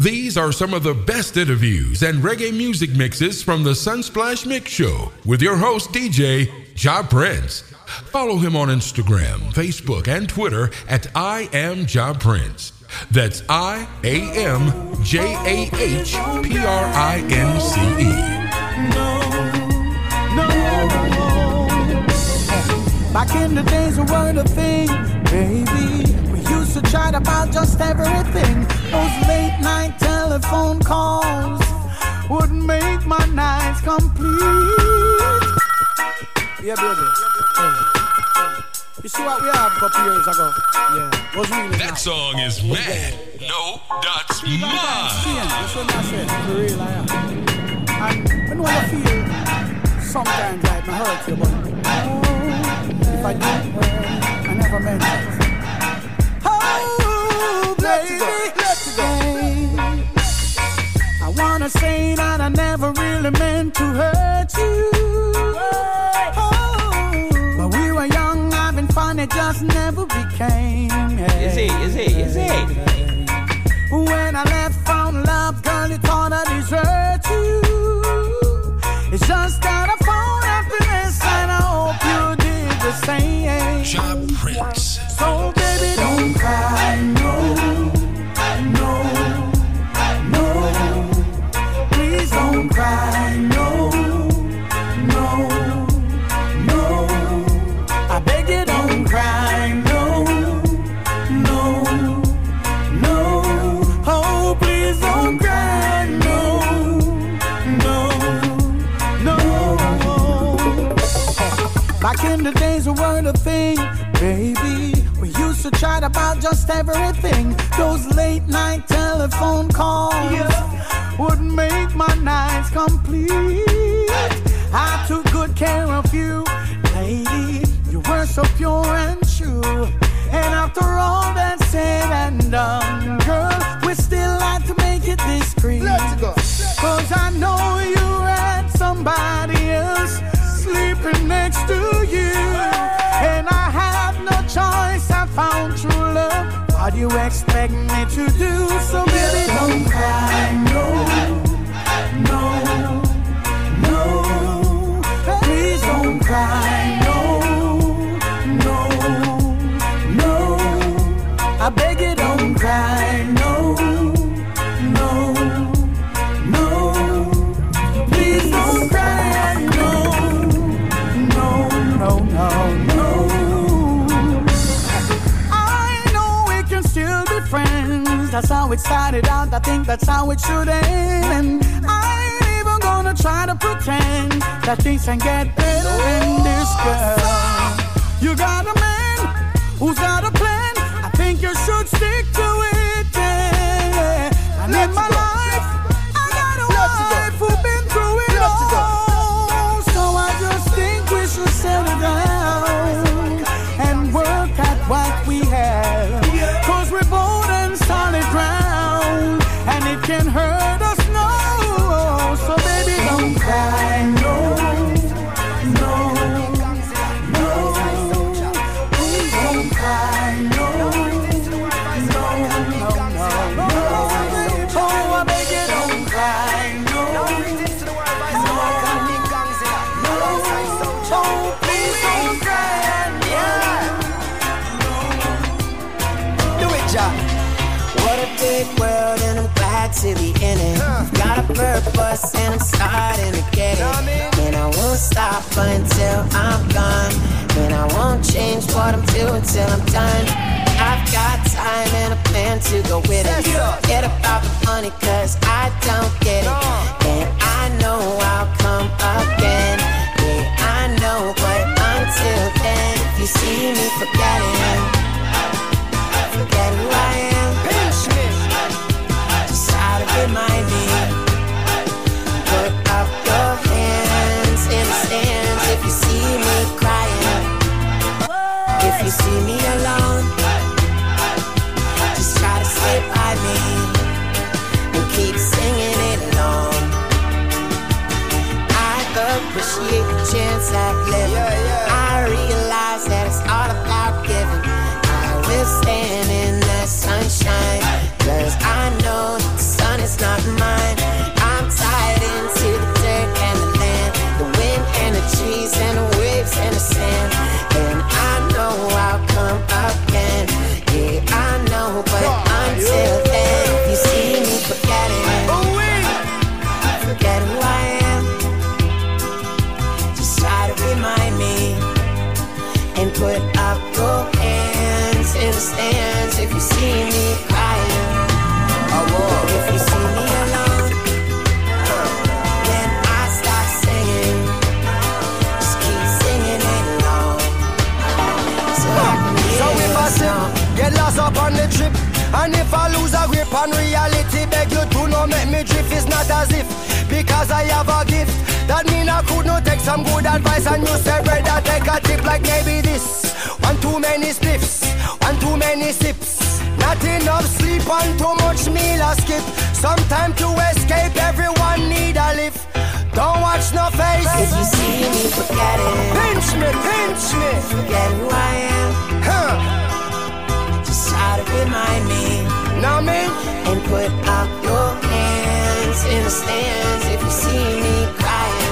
These are some of the best interviews and reggae music mixes from the Sunsplash Mix Show with your host, DJ Jah Prince. Follow him on Instagram, Facebook, and Twitter at I am Jah Prince. That's I A M J A H P R I N C E. No, no, Back in the days, we were the thing, baby. We used to chat about just everything. Those late night telephone calls would make my nights complete. Yeah, baby. You see what we have a couple years ago? Yeah, was really That nice. song is mad. No, that's Seeing, mine. that's what I said. For real, I am. And when I feel sometimes like I hurt you, but if I do, I never meant it. Oh, baby, I wanna say that I never really meant to hurt you. Oh, but we were young, having fun, it just never became. Is he? Is he? Is he? When I left from love, girl, you thought I deserted you. It's just that I found happiness, and I hope you did the same. Jah Prince. So baby, don't cry, about just everything. Those late night telephone calls would make my nights complete. I took good care of you, lady. You were so pure and true. And after all that's said and done, girl, we still like to make it discreet. Let's go. Cause I know you had somebody else sleeping next to you. You expect me to do? So baby, don't cry, That's how it started out. I think that's how it should end. And I ain't even gonna try to pretend that things can get better than this girl. You got a man who's got a plan. I think you should stick to it. yeah. And in my life, and I'm starting to get it. And I won't stop until I'm gone. And I won't change what I'm doing till I'm done. I've got time and a plan to go with it. Forget about the money, cause I don't get see upon reality. Beg you to no make me drift. It's not as if because I have a gift. That mean I could not take some good advice and you say brother take a tip like maybe this. One too many spliffs, one too many sips. Not enough sleep and too much meal I skip. Some time to escape, everyone need a lift. Don't watch no face. If you see me, forget it. Pinch me, pinch me. Forget who I am. Huh. Just try to remind me. Know me? And put up your hands in the stands if you see me crying.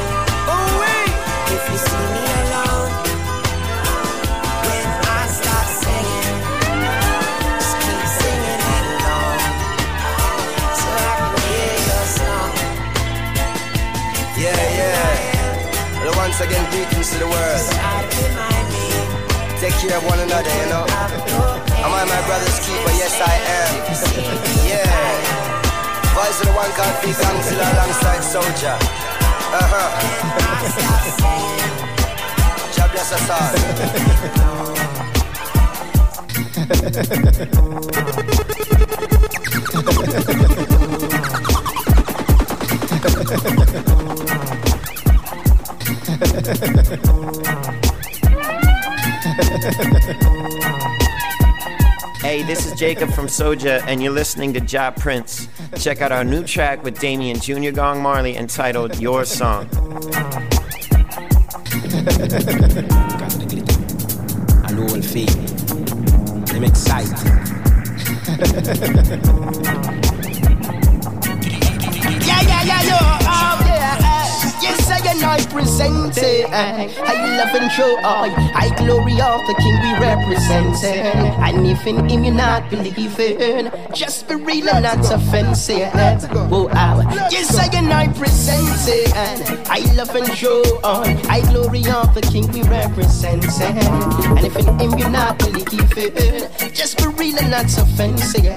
If you see me alone. When I stop singing, just keep singing along. So I can hear your song. Yeah, yeah. Well, once again, greetings to the world. Try remind me. Take care of one another, you know. Am I my brother's keeper? Yes, I am. Yeah. Voice of the one called Big Gangster alongside Soldier. Uh huh. God bless us all. This is Jacob from Soja, and you're listening to Jah Prince. Check out our new track with Damian Jr. Gong Marley entitled Your Song. I'm excited. I present it. Uh, I love and show I, I glory of the King we represent. And if in him you not believing, just be real and not offensive. Oh, oh. Yes, I and I present it. Uh, I love and show I, I glory of the King we represent. And if in him you not believing, just be real and not offensive.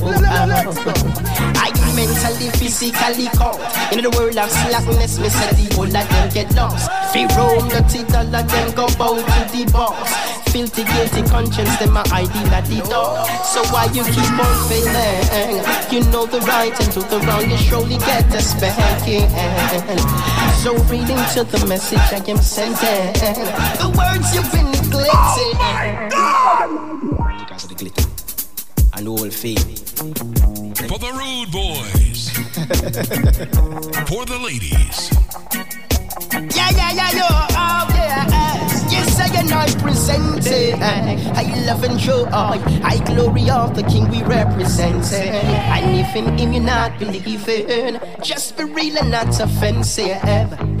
Oh, oh. I mentally, physically caught in the world of slackness. Me the whole of them get lost. Free roam, the title of them go bow to the boss. Filthy, guilty conscience, them my ID at the door. So why you keep on failing? You know the right and do the wrong, you surely get a spanking. So reading to the message I am sending, the words you've been neglecting. Oh Because of the glitter. And all feel. For the rude boys. For the ladies. Yeah, yeah, yeah, yo, oh yeah. Yes, I and I present it. I love and show I, I glory of the King we represent. Eh. And if in him you not believing, just be real and not offensive.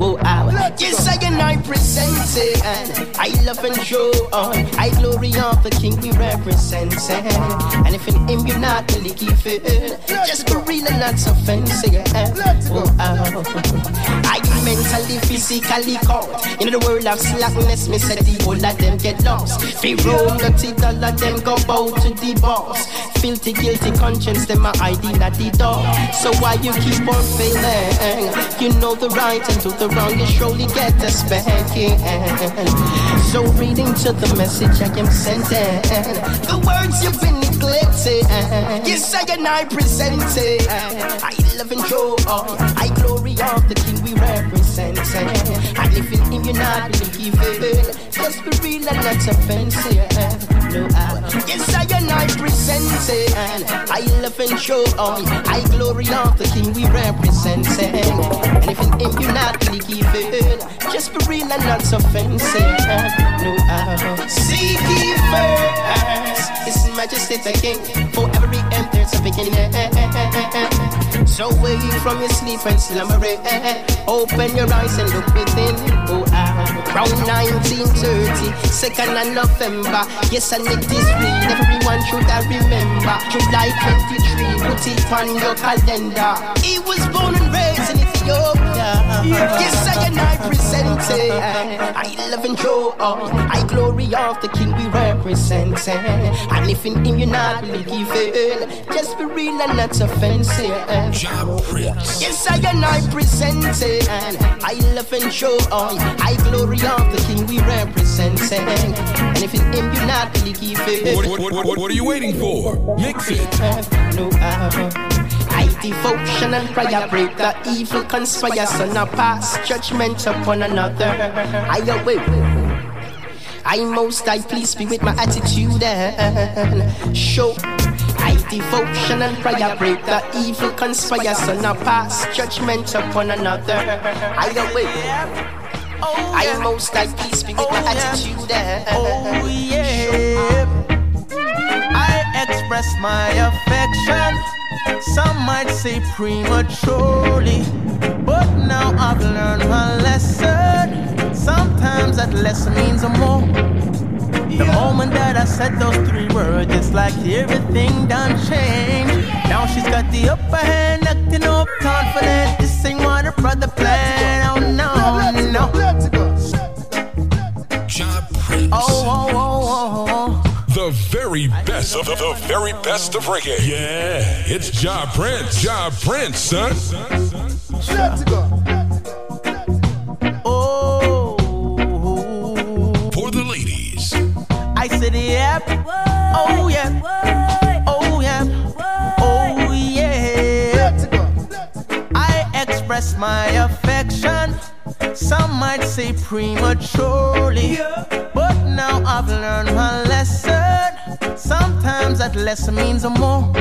Oh, oh. Yes, I and I present it. I love and show I, I glory of the King we represent. Eh. And if in him you not believing, just be real and not offensive. Oh, oh. I mentally, physically caught in the world of slackness. Me say the whole of them get lost. Free roam, the title of them go bow to the boss. Filthy, guilty conscience, them my ID at the door. So why you keep on failing? You know the right and do the wrong, you surely get a spanking. So reading to the message I am sending, the words you've been neglected. Yes, I and I present it. I love and joy, I glory of the we represent. And if in him you're not believing, just be real and not offensive. No, I, yes, I and I present it. I love and show on. I glory of the King we represent. And if in him you not not believing, just be real and not offensive. No, I seek ye first His Majesty the King. For every end there's a beginning. So wake from your sleep and slumber. Open your eyes and look within. Oh, ah. Round 1930, second of November. Yes, and it is real. Everyone should I remember. July 23, put it on your calendar. He was born and raised in Ethiopia. Yes, I and I present it. I love and show joy. I glory of the King we represent. And if in him you're not believing, just be real and not offensive. Yes, I and I present it. I love and show joy. I glory of the King we represent. And if in him you're not believing, What, what, what, what are you waiting for? Mix it. no, I devotion and prayer break the evil conspire, conspires and pass judgment upon another. I away. I most I please be with my attitude and show. I devotion and prayer break the evil conspire conspires and pass judgment upon another. I away. I most I please be with my attitude and Oh yeah. I express my affection. Some might say prematurely, but now I've learned my lesson. Sometimes that lesson means more. The moment that I said those three words, it's like everything done changed. Now she's got the upper hand, acting all confident. This ain't what her brother planned. Oh no, no. Oh, oh, oh, very best of the, the very best of reggae. Yeah, it's Jah Prince. Jah Prince, son. Oh, For the ladies. I said, yep. Oh, yeah. Oh, yeah. Oh, yeah. I express my affection. Some might say prematurely. But now I've learned my lesson. Sometimes that lesson means more.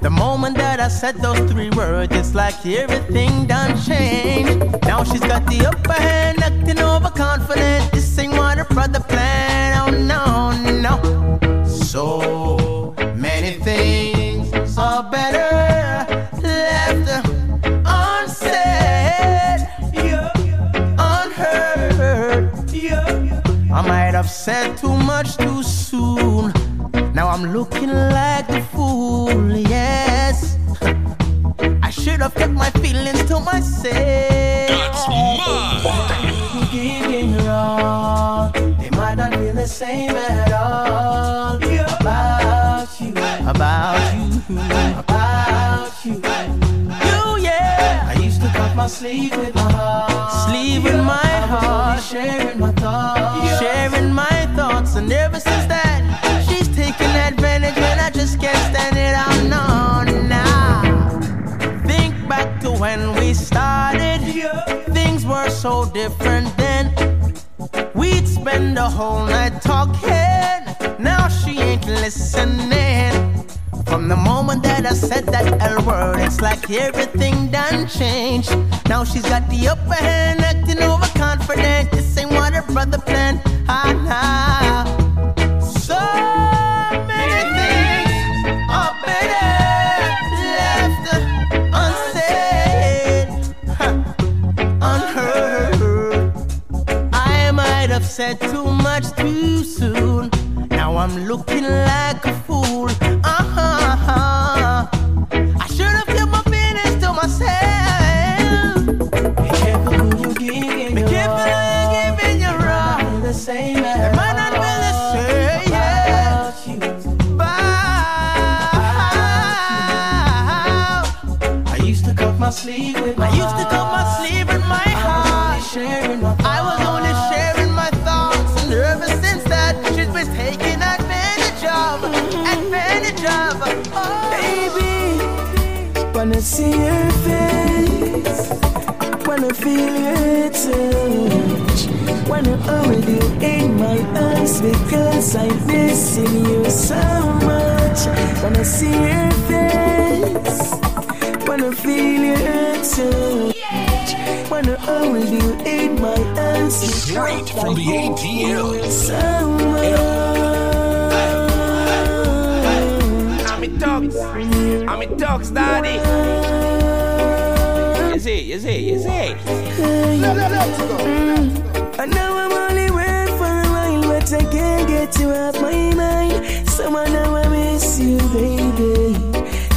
The moment that I said those three words, it's like everything done changed. Now she's got the upper hand, acting overconfident. This ain't what her brother planned. Oh no, no. So have said too much too soon. Now I'm looking like a fool, yes. I should have kept my feelings to myself. That's mine. Giving wrong, they might not feel the same at all. About you, about you, about you. You, yeah. I used to cut my sleeve with my heart, sleeve with my heart, sharing my thoughts, sharing my thoughts, and ever since that, she's taking advantage, and I just can't stand it. I'm not now. Think back to when we started. Things were so different then. We'd spend the whole night talking. Now she ain't listening. From the moment that I said that L word, it's like everything done changed. Now she's got the upper hand, acting overconfident. This ain't what her brother planned. Ah, nah. So many things are better left unsaid, unheard. I might have said too much too soon. Now I'm looking like a feel your touch, wanna hold you in my arms because I'm missing you so much. Wanna see your face, wanna feel your touch, wanna hold you in my arms Straight from the ATL. so much. I'm in dogs. I'm in dogs, daddy see, you see, you. And now I'm only waiting for a while, but I can't get you off my mind. Someone now I miss you, baby.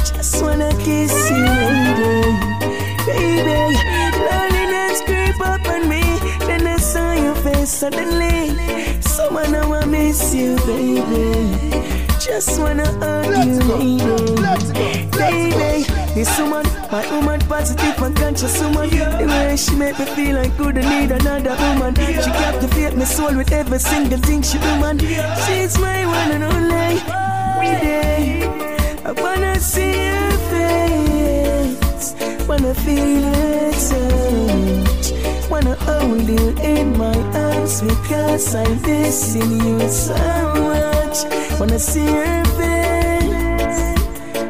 Just wanna kiss you, baby. Baby, loneliness creep up on me. Then I saw your face suddenly. Someone now I miss you, baby. Just wanna hug you, baby. Baby, this woman my woman, positive and conscious woman. The way she make me feel like couldn't need another woman. She captivate my soul with every single thing she do, man. She's my one and only. Today, I wanna see her face, wanna feel her touch, wanna hold you in my arms because I'm missing you so much. Wanna see her face,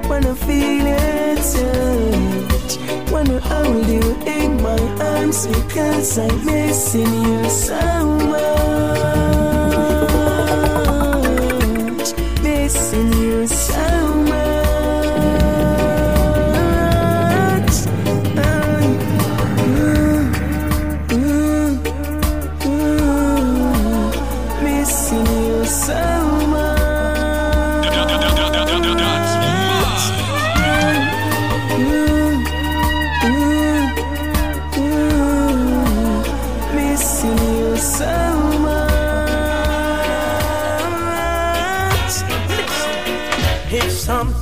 wanna feel her touch, you in my arms because I'm missing you. So much,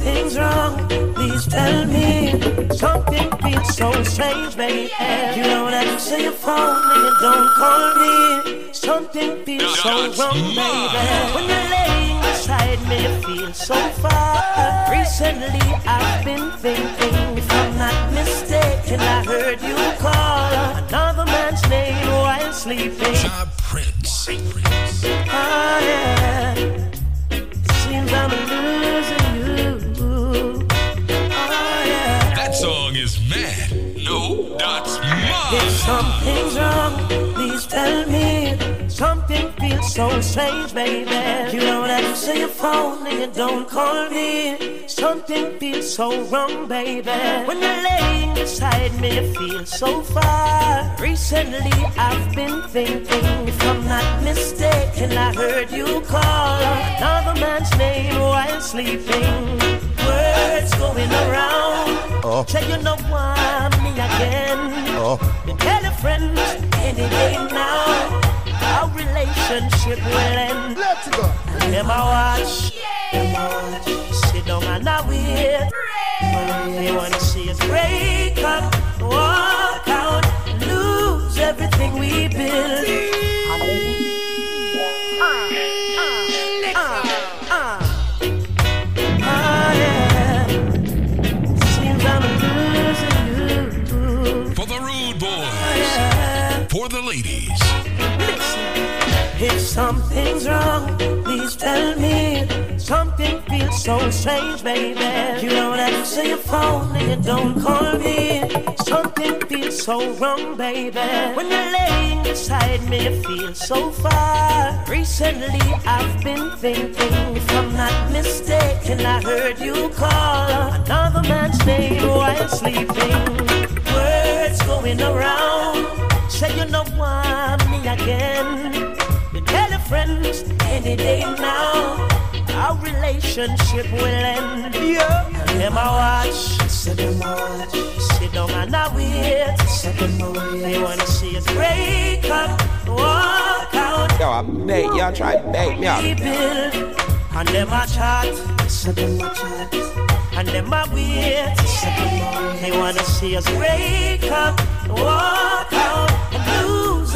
something's wrong, please tell me. Something feels so strange, baby. You don't answer your phone and you don't call me. Something feels so wrong, baby. When you're laying beside me, you feel so far. Recently, I've been thinking, if I'm not mistaken, I heard you call another man's name while sleeping. Jah Prince. Oh, yeah. Seems I'm losing mad. No, that's If mine. something's wrong, please tell me. Something feels so strange, baby. You don't answer your phone and you don't call me. Something feels so wrong, baby. When you're laying beside me, you feel so far. Recently, I've been thinking, if I'm not mistaken, I heard you call another man's name while sleeping. Words going around. Oh. Say you know want me again. Oh. You tell your friends any day now. Our relationship will end. Let's go. Them I watch, watch. Sit down and I wait. They wanna see us break up, walk out, lose everything we built. Tell me. Something feels so strange, baby. You don't answer your phone and you don't call me. Something feels so wrong, baby. When you're laying beside me, you feel so far. Recently, I've been thinking, if I'm not mistaken, I heard you call another man's name relationship will end. Yeah. Them I watch. Sit them I watch. Sit down and I wait. Sit them I wait. They wanna see us break up, walk out. Yo, I beg y'all try to beg me up. Rebuild. And them I chat. Sit them I chat. And them I wait. Sit them I wait. They wanna see us break up, walk out, and lose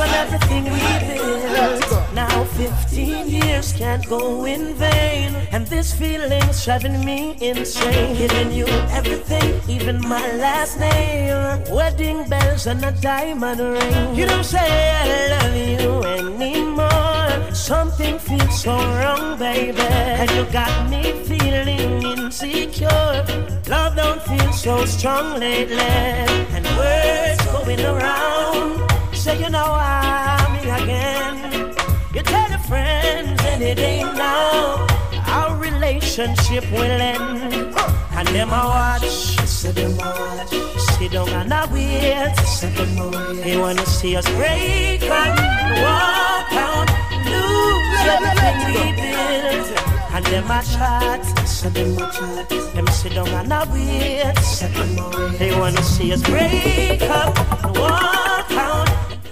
on everything we built. Now 15 years can't go in vain, and this feeling's driving me insane. Giving you everything, even my last name. Wedding bells and a diamond ring. You don't say I love you anymore. Something feels so wrong, baby, and you got me feeling insecure. Love don't feel so strong lately, and words going around. Say you know I'm me again. You tell your friends and it ain't now. Our relationship will end. And them I watch, say them watch. Sit down and I wait, say them wait. They wanna see us break up, walk out, lose everything we built. And them I chat, say them I chat. Them sit down and I wait, say them I wait. They wanna see us break up, walk out.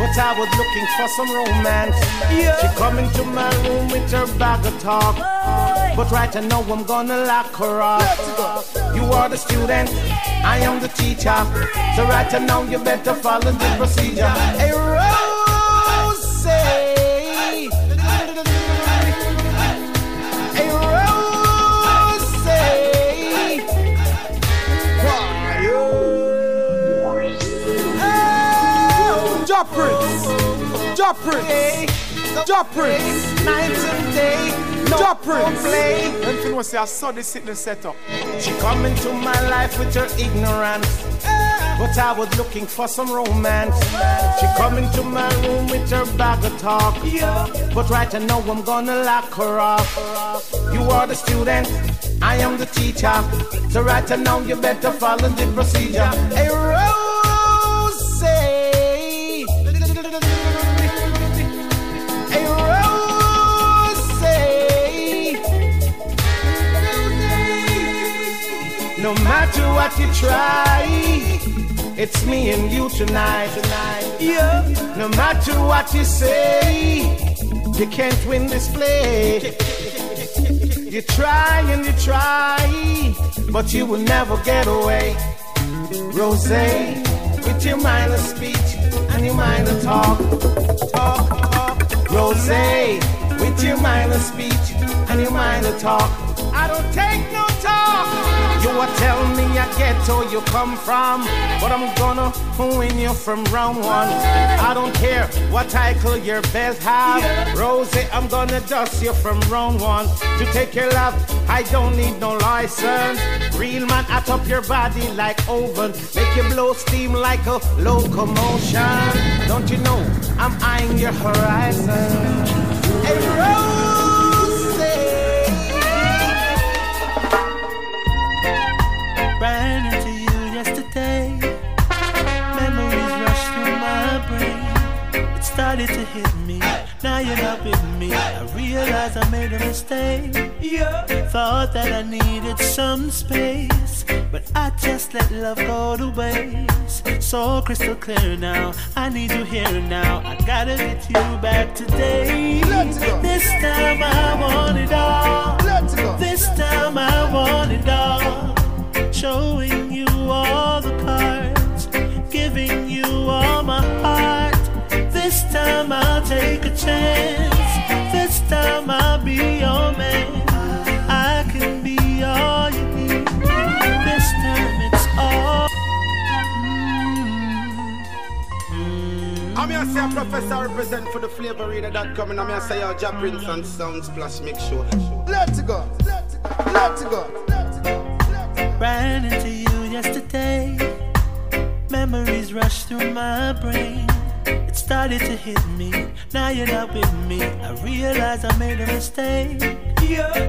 But I was looking for some romance. She come into my room with her bag of talk. But right now I'm gonna lock her up. You are the student, I am the teacher. So right now you better follow the procedure. Hey, Rose. Prince. Jah Prince. Jah Prince. Night and day. No Jah Prince. play. Them fin was say I saw this sitting set up. She come into my life with her ignorance. But I was looking for some romance. She come into my room with her bag of talk. But right now I'm gonna lock her up. You are the student, I am the teacher. So right now you better follow the procedure. Hey, Rose. No matter what you try, it's me and you tonight. tonight. Yeah. No matter what you say, you can't win this play. You try and you try, but you will never get away. Rose, with your mind of speech and your mind of talk, talk, talk. Rose, with your mind of speech and your mind of talk. I don't take no. Are telling me I get where you come from, but I'm gonna win you from round one. I don't care what title your belt have, Rosie. I'm gonna dust you from round one. To take your love, I don't need no license. Real man, at up your body like oven, make you blow steam like a locomotion. Don't you know I'm eyeing your horizon? Hey, Ran started to hit me. Now you're not with me. I realize I made a mistake. Yeah. Thought that I needed some space. But I just let love go to waste. So crystal clear now. I need you here now. I gotta get you back today. This time I want it all. This time I want it all. Showing chance. This time I'll be your man. I can be all you need. This time it's all. I'm here say a professor represent for the flavorreader.com and I'm here say your Jah Prince and Sunsplash Mix Show. Let's go. Let's go. Let's go. Ran into you yesterday. Memories rush through my brain. Started to hit me. Now you're not with me. I realize I made a mistake.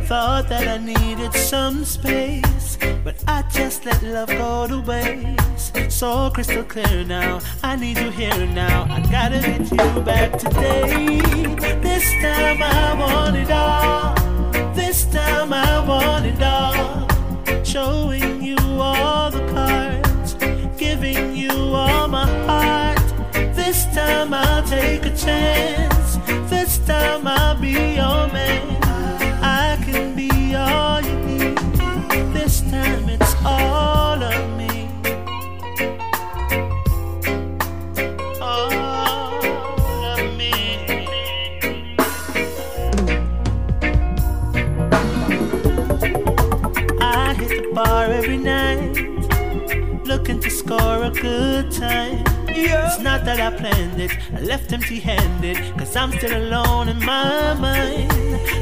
Thought that I needed some space. But I just let love go to waste. So crystal clear now. I need you here now. I gotta get you back today. This time I want it all. This time I want it all showing you all the cards, giving you all my heart. This time I'll take a chance. This time I'll be your man. I can be all you need. This time it's all of me. All of me. I hit the bar every night, looking to score a good time. It's not that I planned it, I left empty handed, cause I'm still alone in my mind.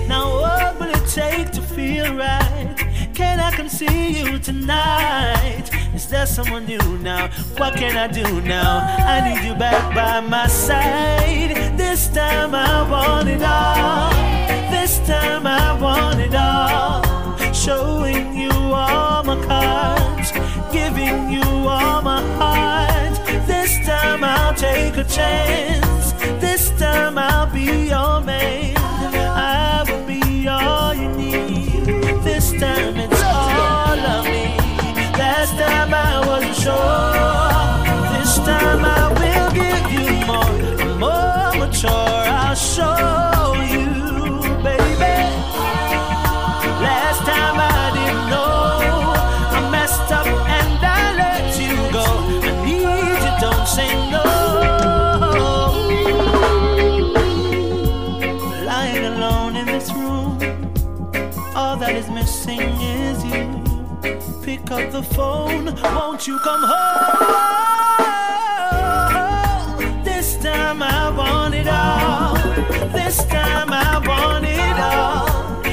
Now, what will it take to feel right? Can I come see you tonight? Is there someone new now? What can I do now? I need you back by my side. This time I want it all. This time I want it all showing you all my cards, giving you all my heart time I'll take a chance. This time I'll up the phone. Won't you come home? This time I want it all. This time I want it all.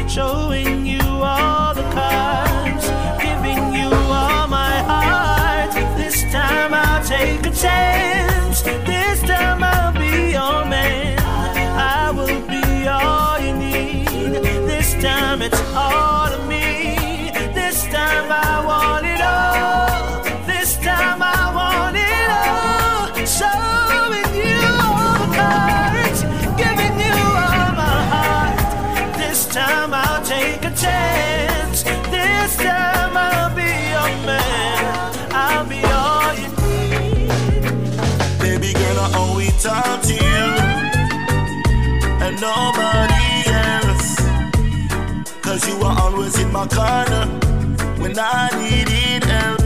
Showing you all the cards, giving you all my heart. This time I'll take a chance. This time I'll be your man. I will be all you need. This time it's all. nobody else. Cause you were always in my corner when I needed help.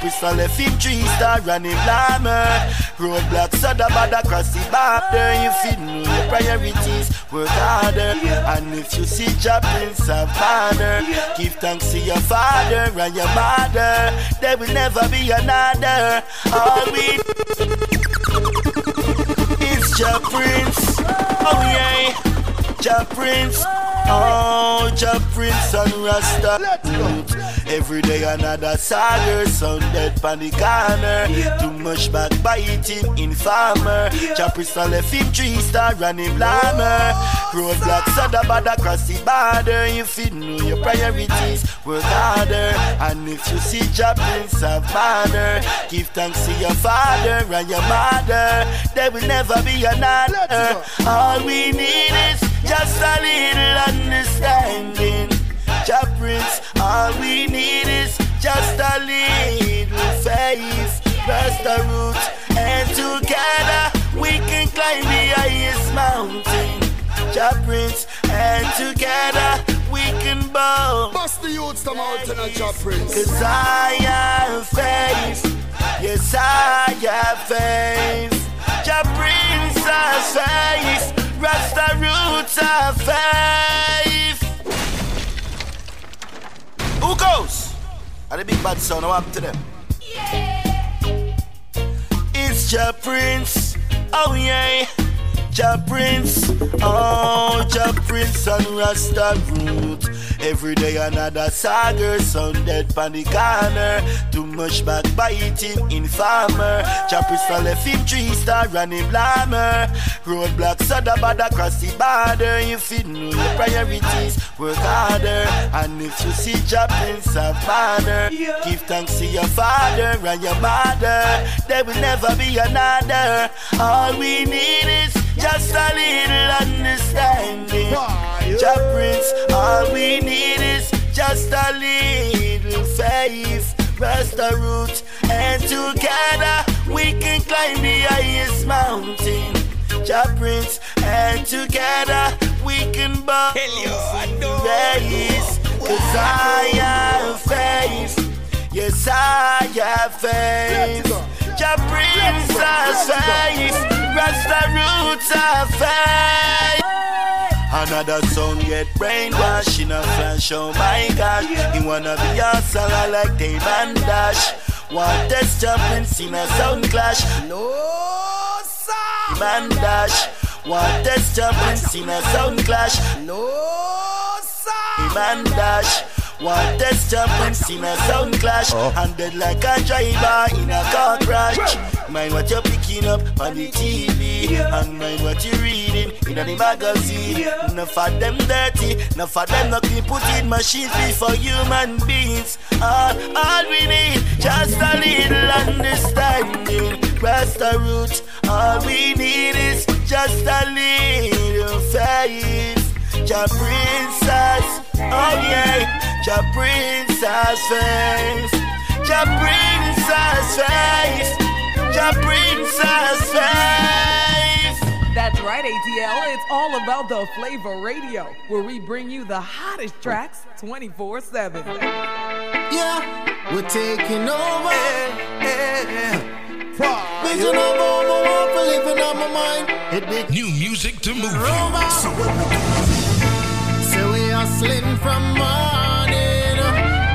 Pistol left him three star and him glamour Roadblock so the bad across the border. You feed me your priorities, work harder. And if you see your prince father Give thanks to your father and your mother. There will never be another. All we is your prince. Oh yeah, your prince. Oh, your prince and Rasta. Every day another saga, sound dead pan the corner. Too much backbiting. Ja Prince and left him three star and him blammer. Roadblocks are the bad across the border. If You know your priorities, work harder. And if you see Prince have banner, give thanks to your father and your mother. There will never be another. All we need is just a little understanding. Jah Prince, all we need is just a little faith. Rest the roots, and together we can climb the highest mountain. Jah Prince, and together we can bow. Bust the youths the mountain uh, of Jah Prince. Cause I have faith. Yes, I have faith. Jah Prince has faith. Rasta roots have faith. Who goes? Are the big bad son? What happened to them? It's Jah Prince. Oh yeah. Jah Prince, oh Jah Prince and Rasta root. Every day another saga, sound dead pan the corner. Too much backbiting, informer. Jah Prince a left him three star and him blammer. Roadblocks are the bad across the border. If You know your priorities, work harder. And if you see Jah Prince have banner, give thanks to your father and your mother. There will never be another. All we need is just a little understanding. Jah Prince, all we need is just a little faith. Rasta root, and together we can climb the highest mountain. Jah Prince, and together we can bow the race. Cause I have faith. Yes, I have faith. Jah Prince has faith. Rasta roots have faith. Another song get brainwashed in a flash, oh my gosh. You wanna be a sanger like Dave and Dash. Want test jumping, in a sound clash. No, sir. Man Dash. Want test jumping, in a sound clash. No, sir. Man Dash. One test jumping, seen a sound clash. Oh. And dead like a driver in a car crash. Mind what you're picking up on the TV And mind what you're reading in the magazine. Enough of them dirty, enough of them not clean Put in machines before human beings. All, all we need, just a little understanding. Rasta root, all we need is just a little faith. Ja princess, oh yeah, Ja princess face, Ja princess face, Ja princess face. That's right, ATL. It's all about the flavor radio, where we bring you the hottest tracks 24 7. Yeah, we're taking over. Vision of all my want for living on my mind. It New music to move you. So we hustling from morning,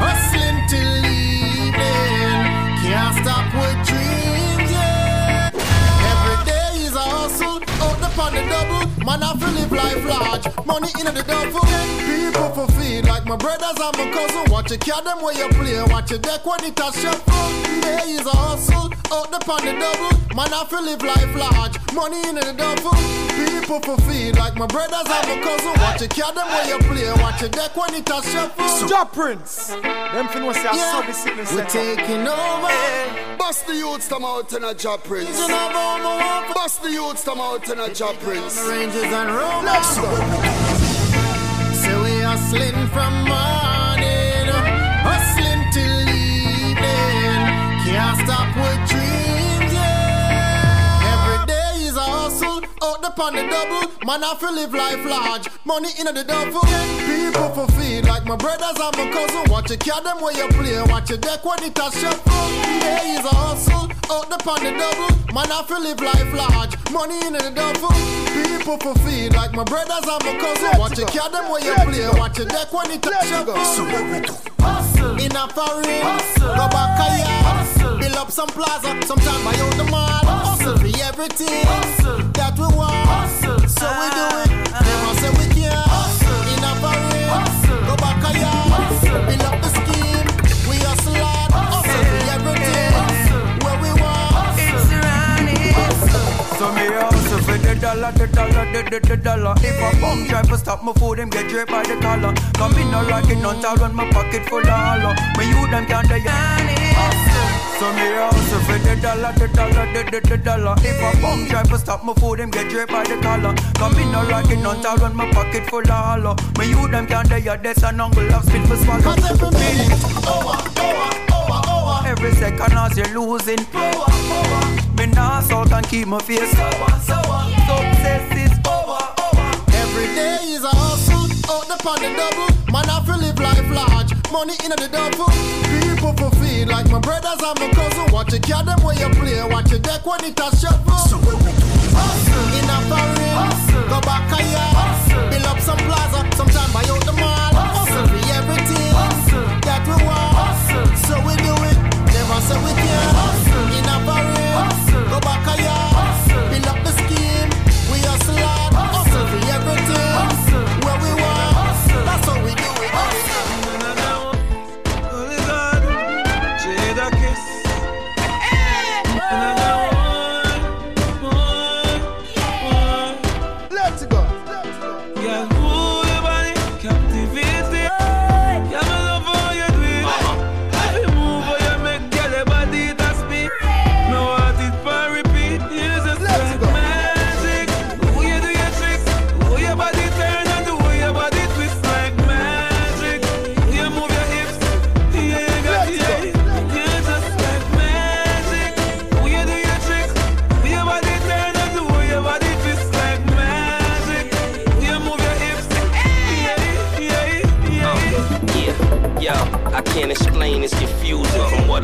hustling till evening. Can't stop with dreams, yeah. Every day is a hustle, out upon the double. Man, I feel live life large, money in the duffel. People for feed like my brothers and my cousin. Watch your cat them where you play, watch your deck when it a shuffle. Day is a hustle, out upon the double. Man, I feel live life large, money in the duffel. People for feed like my brothers and my cousin. Watch your cat them where you play, watch your deck when it a shuffle. Jah Prince. Them fin was say I saw the sickness. We're taking over. Bust the youths the mountain of Jah Prince. Vision of all my want for Bust the youths the mountain of Jah Prince. Ranges and romance. So we hustling from morning, out upon the double. Man, I feel live life large, money in the duffel. People for feed like my brothers and my cousin. Watch your cat them where you play, watch your deck when it a shuffle. Day is a hustle, out upon the double. Man, I feel live life large, money in the duffel. People for feed like my brothers and my cousin. Watch your cat them where you play, watch your deck when it a shuffle. In a foreign, go back a yard, build up some plaza, sometime buy out the mall hustle. Be everything hustle. that we want. Hustle. So we do it. Ah. They want say we can. Hustle. In a parade. Hustle. Go back a yard. Hustle. Build up the scheme. We hustle hard. Hustle. Be everything hustle. where we want. It's running. So me hustle for the dollar, the dollar, the, the, the dollar. If a bum try to stop me for them, get draped by the collar. Come in, no like it, none, I run my pocket full of hollow. Me you them can't deny Hustle so me hustle for the dollar, the dollar, the, the, the dollar. If a bum try to stop my food, them get draped by the collar. Come in, no like it, none tall when my pocket full of hollow. When you them can't die, there's an angle of spit for swallow. Cause every minute, over, over, over, over. Every second as you're losing. Over, over. Me nah salt and keep my face sour, sour. Success is over, over. Every day is a hustle, out the pan the double. Man, I feel live life large, money in the double. People for feel like my brothers and my cousin. Watch it, care them where you play, watch your deck when it a shuffle. So what we do? Hustle in a foreign, hustle. go back a year, hustle. build up some plaza, sometime buy out the mall. Hustle for everything hustle. that we want. Hustle. So we do it, never say we can't. Hustle in a foreign, hustle.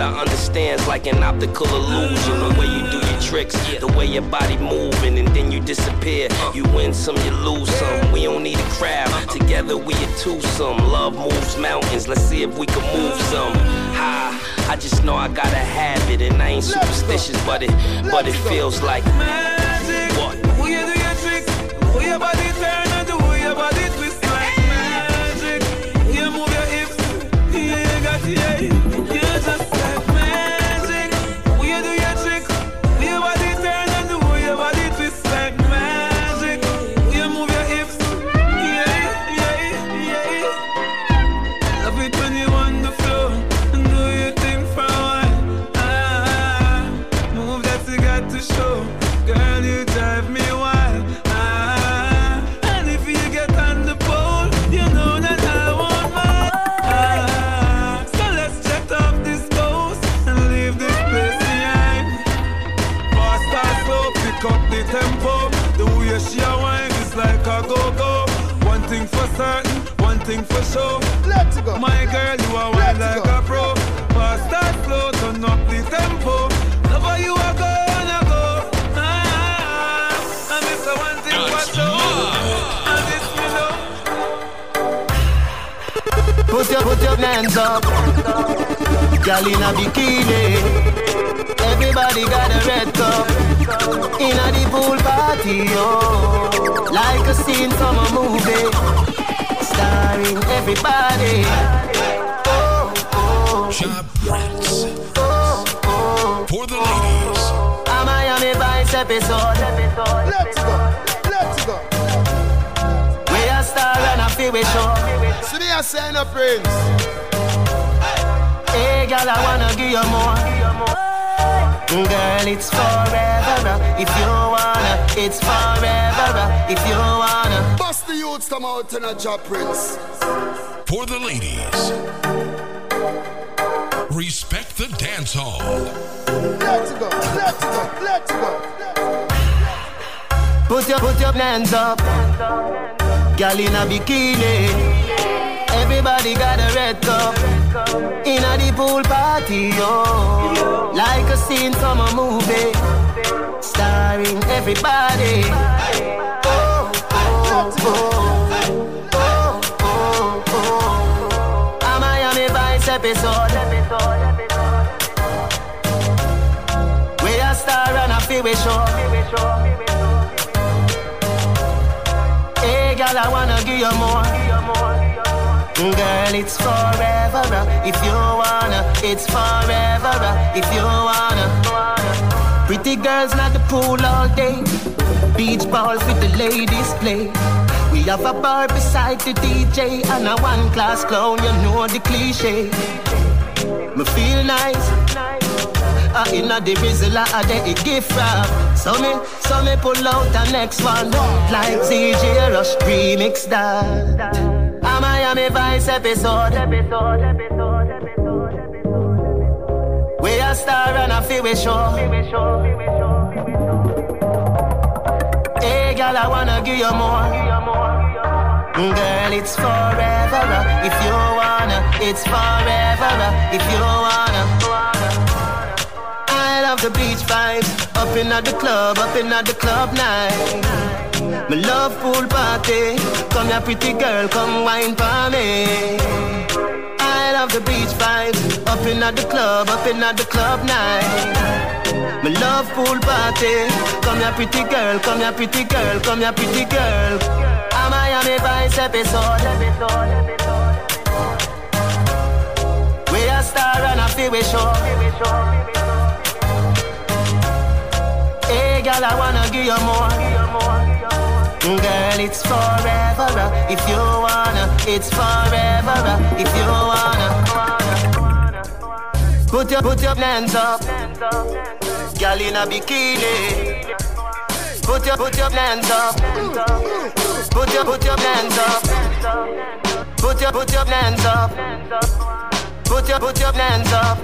What I understand, like an optical illusion. The way you do your tricks, the way your body moving, and then you disappear. You win some, you lose some. We don't need a crowd, together we a twosome. Love moves mountains, let's see if we can move some. High, I just know I gotta have it, and I ain't superstitious, but it, but it feels like magic. What? Out in a job, Prince. For the ladies. Respect the dance hall. Let's go. Let's go. Let's go. Put your, put your hands up. Girl in a bikini. Everybody got a red cup. In a the pool party, oh. Like a scene from a movie. Starring everybody. Episode. We a star and a feel we show. Hey, girl, I wanna give you more. Girl, it's forever. uh, If you wanna, it's forever. uh, If you wanna. Pretty girls like the pool all day. beach ball with the ladies play. We have a bar beside the DJ and a one class clown, you know the cliche. Me feel nice. Uh, inna the Rizla, I the gift wrap. So me, so me pull out the next one like CJ Rush remix that. A Miami Vice episode. We a star and a feel we show. Girl, I wanna give you more. Girl, it's forever if you wanna. It's forever if you wanna. I love the beach vibes, up in at the club, up in at the club night. My love pool party, come here pretty girl, come wine for me. I love the beach vibes, up in at the club, up in at the club night. Me love pool party, come here pretty girl, come here pretty girl, come here pretty girl. A Miami Vice episode. We a star and a feel we show. Hey, girl, I wanna give you more. Girl, it's forever uh, if you wanna. It's forever uh, if you wanna. Put your put your hands up, girl in a bikini. Put your put your hands up. Put your put your hands up. Put your put your hands up. Put your put your hands up.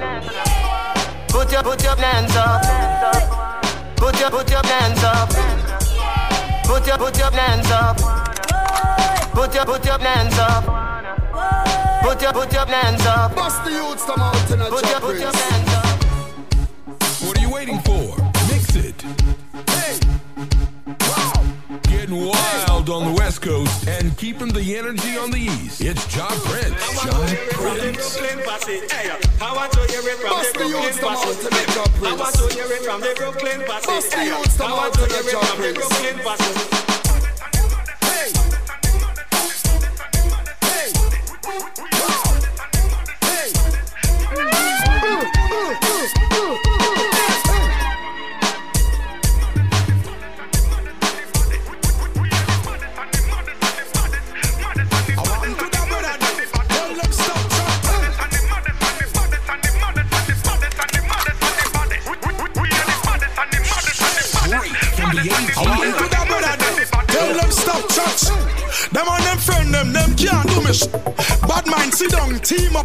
Put your put your hands up. Put your put your hands up. Put your put your hands up. Put your put your hands up. Put your put your hands up. Bust the youths come out in a Put your put your hands up. You waiting for? Mix it. Hey. Getting wild on the West Coast and keeping the energy on the East. It's Jah Prince. Jah Prince. I want to hear it from the Brooklyn youths Posse. in a job I want to hear it from the Brooklyn Posse. Bust the youths come I want to hear it from the Brooklyn Posse. I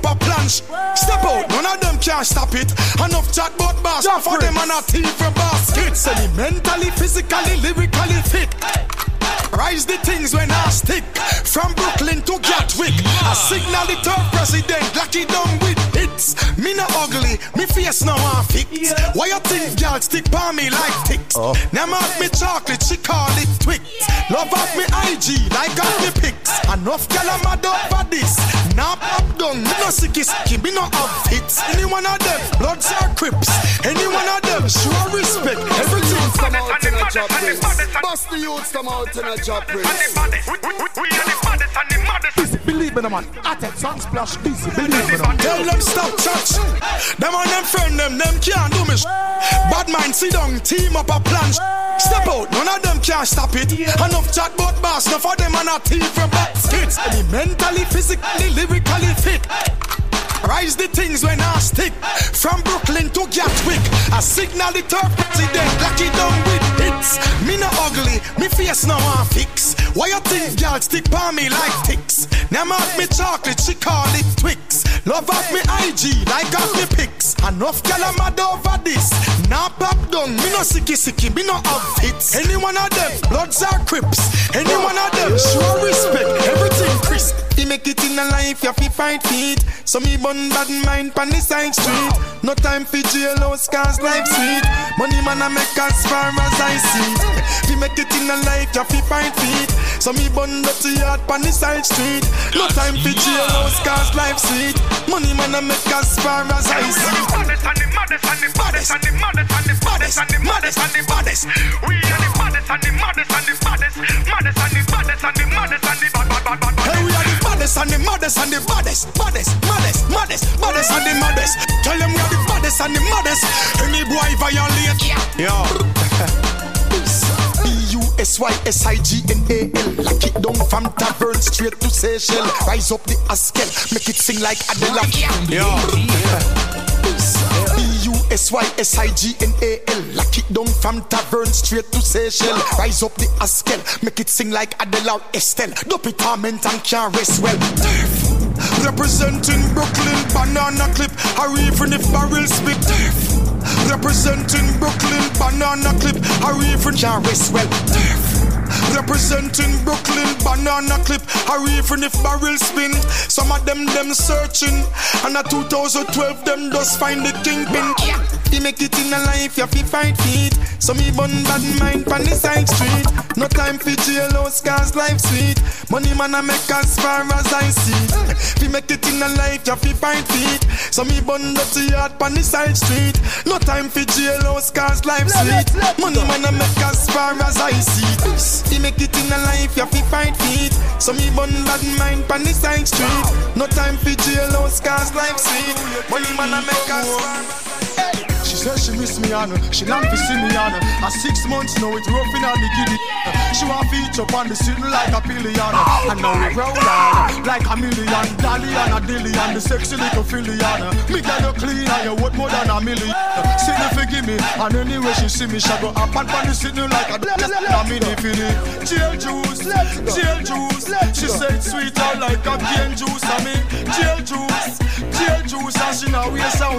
down, team up a planche. Step out, none of them can stop it. Enough chat about bass for them and a team for baskets. Say me mentally, physically, lyrically fit. Rise the things when I stick. From Brooklyn to Gatwick I signal the third president. Lucky done with hits. Me no ugly, me face no one fix. Why you think y'all stick by me like ticks? Uh. Now mark me chocolate, she call it Twix. Love up me IG like got me pics. Enough gal I'm mad over this. Now up down, me no sicky sicky, me no outfits Any one of them, bloods or crips Any one of them, show respect Everything come out in a job prince. Bust the youths come out in a job prince. Busy, believe in a man. I take splash busy, believe in a man. Tell them stop church. Them and them friend them, them can't do me. sh- Bad mind sit down, team up a plan. sh- Step out, none of them can stop it. Enough chat about boss, enough of them and a team from baskets. Any mentally, physically, lyrically fit. Rise the things when I stick. From Brooklyn to Gatwick. I signal the third president. He done with hits. Me no ugly, me face no one fix. Why you think y'all stick by me like ticks? Now mark me chocolate, she call it Twix. Love up me IG like got me pics. Enough gal I'm mad over this. Now pop down, me no sicky sicky, me no outfits Any one of them, bloods are crips. Any one of them, show respect, everything life, you fi fight feet So me bun bad mind pan the side street No time for jailhouse cause life sweet Money man I make as far as I see Fi make it in a life, you fi fight feet So me bun dirty yard pan the side street No time for jailhouse cause life sweet Money man I make as far as I see Baddest and the maddest and the baddest and the maddest and the baddest. We are the baddest and the maddest and the baddest. Maddest and the baddest and the maddest and the bad bad bad bad. Are the baddest and the maddest and the baddest, baddest, maddest, maddest, baddest and the maddest. Tell them we are the baddest and the maddest. Any boy violate, yo. B-U-S-Y-S-I-G-N-A-L Lock it down from tavern straight to Seychelles. Rise up the Askel, make it sing like Adela. B-U-S-Y-S-I-G-N-A-L Lock it down from tavern straight to Seychelles. Rise up the Askel, make it sing like Adela Estelle. Dope it torment and can't rest well. Representing Brooklyn, banana clip. Or even if barrel spit Representing Brooklyn, banana clip Or even can't rest well Representing Brooklyn, banana clip. Or even if barrel spin. Some of them, them searching. And a 2012, them just find the kingpin He make it in a life, you fi fight feet So me bun bad mind pan the side street. No time for jail, cause life sweet. Money man I make as far as I see. Fi make it in a life, you fi fight feet So me bun dirty yard pan the side street. No time for jail, cause life sweet. Money man I make as far as I see Fi make it in a life, you fi fight feet So me bun bad mind pan the side street. No time for jail, cause life sweet. Money man I make as far she says she miss me on she long to see me on A six months now it's rough in all the giddy. She want feet up on the sitting like a pillion And now we roll down like a million. Dolly and a dillion, the sexy little fillion Me get you clean and you worth more than a million See me forgive me. And anyway she see me She go up and pan the sitting like a a mini filly Jail juice, jail juice. She said sweeter like a cane juice I mean. Jail juice, jail juice. And she now wear sound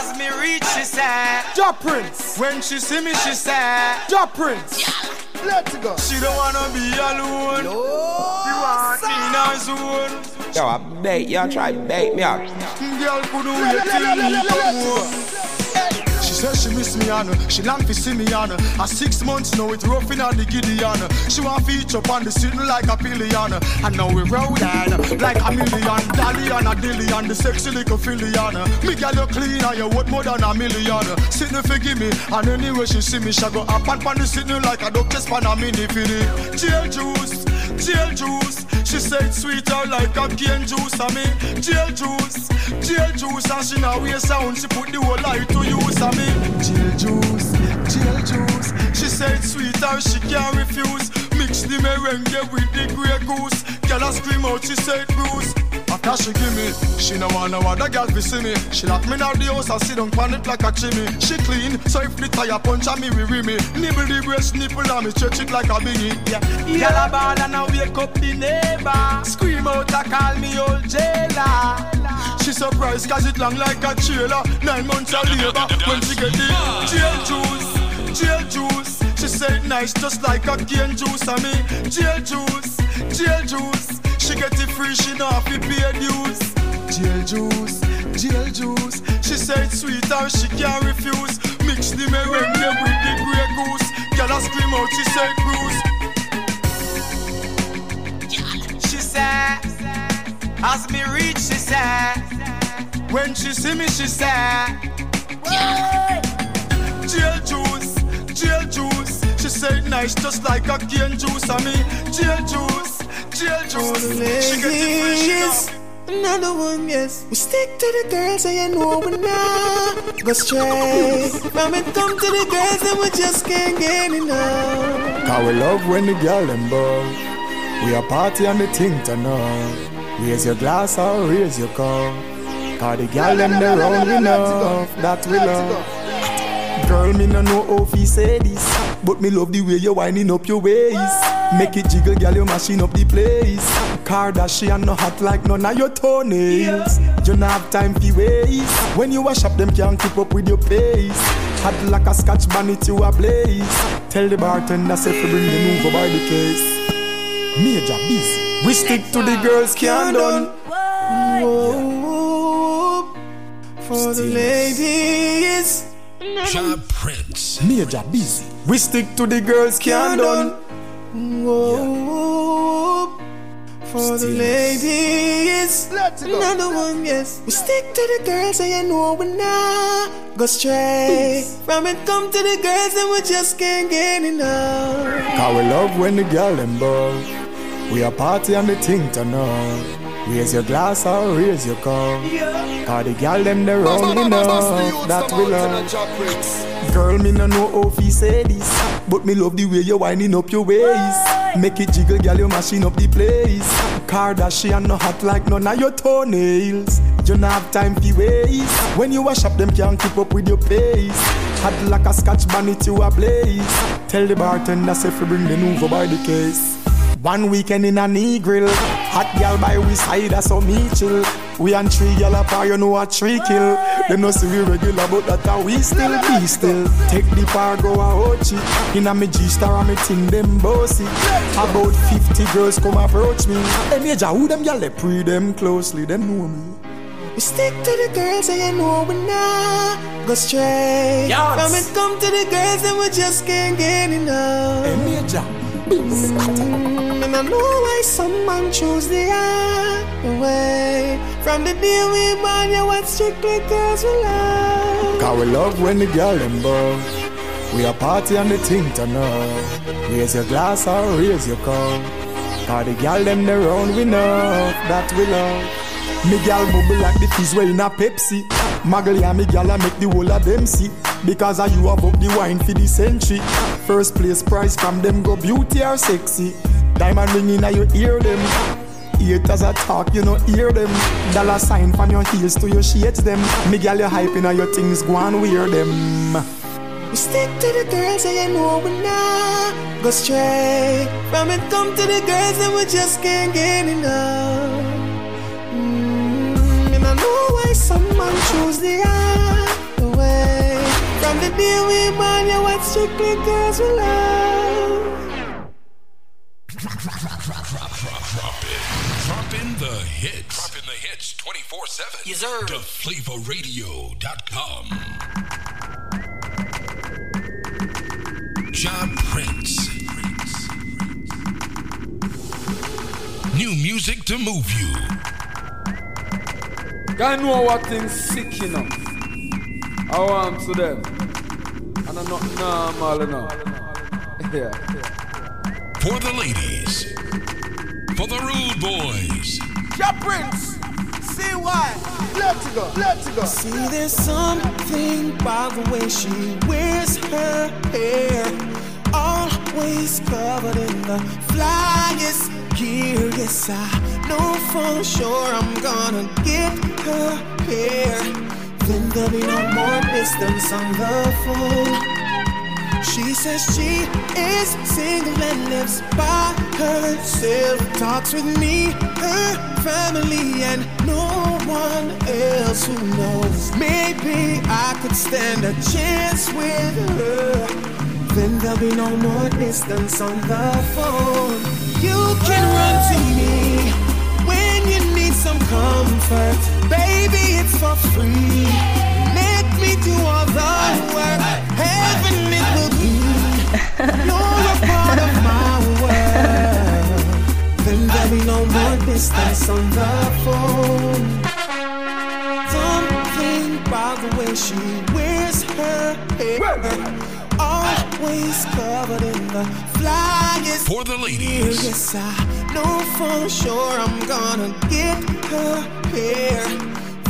as me reach, she said, Jah Prince. When she see me, she said, Jah Prince. Let's go. She don't wanna be alone. No, she want me in her zone. Yo, I bait y'all try to bait me out. Girl, could do it till me home. She miss me on she long to see me on A six months now it's rough in all the Gideon. She want feature on the sitting like a pillion. And now we roll down like a million. Dolly and a dillion, the sexy little fillion. Me girl you clean and you worth more than a million. Sitting forgive me. And anyway she see me She go up and pan the sitting like a duck just pan a mini finny Jail juice, jail juice. She said sweeter like a cane juice. I mean jail juice, jail juice. And she now wear sound. She put the whole life to use. I mean jail juice, jail juice. She said sweeter she can't refuse. Mix the merengue with the grey goose. Girl I scream out she said Bruce after she give me, she no want no other girl to see me. She lock me out the house and sit down pan it like a chimney. She clean, so if the tire punch on me, we ring me. Nibble the breast nipple and me stretch it like a bingy. Yeah, Girl a ball and I wake up the neighbor. Scream out and call me old jailer. She surprised cause it long like a trailer. Nine months of labor when she get the jail juice, jail juice. She said nice just like a cane juice. I mean jail juice, jail juice. She get it free, she not to pay dues. Jail juice, jail juice. She said sweeter, she can't refuse. Mix the merengue with the grey goose. Girl a scream out, she said Bruce. She said, as me reach, she said, When she see me, she said, Jail juice, jail juice. She said nice, just like a cane juice. I mean jail juice, jail juice. She get it free, she not Another one, yes. We stick to the girls, and you know we not go stray. From it come to the girls, and we just can't get enough. Cause we love when the girl them ball. We a party and the thing to know. Raise your glass or raise your cup. Cause the girl them they round enough. That we love. Girl, me no know how fi say this But me love the way you winding up your waist. Make it jiggle, girl, you mashing up the place. Kardashian no hot like none of your toenails You no have time for waste. When you wash up, them can't keep up with your pace Hot like a scotch bonnet to a blaze. Tell the bartender say fi bring the move over by the case. Major busy. We stick to the girls can't done. Whoa, for the ladies. Jah Prince. Major busy We stick to the girls can't done Whoa, for the ladies. Another one, yes. We stick to the girls, and you know we not go stray. From it come to the girls, and we just can't get enough. Cause we love when the girl them ball We a party and the thing to know Raise your glass or raise your cup. Cause the girl them they round enough that we love. Girl, me no know how fi say this, but me love the way you winding up your waist. Make it jiggle, girl, you mashing up the place. Kardashian no hot like none of your toenails. You no have time fi waste. When you wash up, them can't keep up with your pace. Hot like a scotch bonnet, you a blaze. Tell the bartender say fi bring the Nuvo by the case. One weekend in a knee grill. Hot gal by we side, that's how me chill. We and three gal apart, you know a tree kill. Them no see we regular, but that how we still be still. Take the par, go a Ochi. In a me G-star, me ting them bossy. About 50 girls come approach me. Hey major, who them gal they pre them closely, them know me. We stick to the girls and you know we not go stray. Yes. From it come to the girls and we just can't get enough. Hey Mm, and I know why some man choose the other way. From the day we born, you want strictly girls we love. Cause we love when the girl them. We a party and the thing turn up. Raise your glass or raise your cup. Cause the girl them they round we know that we love. Me gal bubble like the fizz in a Pepsi. Maggle and me gal a make the whole of them see. Because of you have up the wine for the century. First place prize from them go beauty or sexy. Diamond ring in your ear them. Haters a talk, you know hear them. Dollar sign from your heels to your shades them. Me gal you hyping on your things, go and wear them. We stick to the girls and you know we not go straight. From it come to the girls and we just can't get enough. Some man choose the other way. From the day we born, you want strictly girls we love. Drop it. Drop Dropping the hits. Dropping the hits 24 7. Yes, sir. TheFlavorRadio.com. Jah Prince. New music to move you. I know what things sick, you know. I want to them. And I'm not normal enough. Yeah. For the ladies. For the rude boys. Jah Prince, see why? Let's go, let's go. See, there's something about the way she wears her hair. Always covered in the flyest gear. Yes, I know for sure I'm gonna get her here. Then there'll be no more distance on the phone. She says she is single and lives by herself. Talks with me, her family, and no one else who knows. Maybe I could stand a chance with her. Then there'll be no more distance on the phone. You can run to me some comfort. Baby, it's for free. Let me do all the work. Heaven it will be. You're a part of my world. Then there'll be no more distance on the phone. Something about the way she wears her hair. Always covered in the flyest. For the ladies. Yes, I know for sure I'm gonna get her here.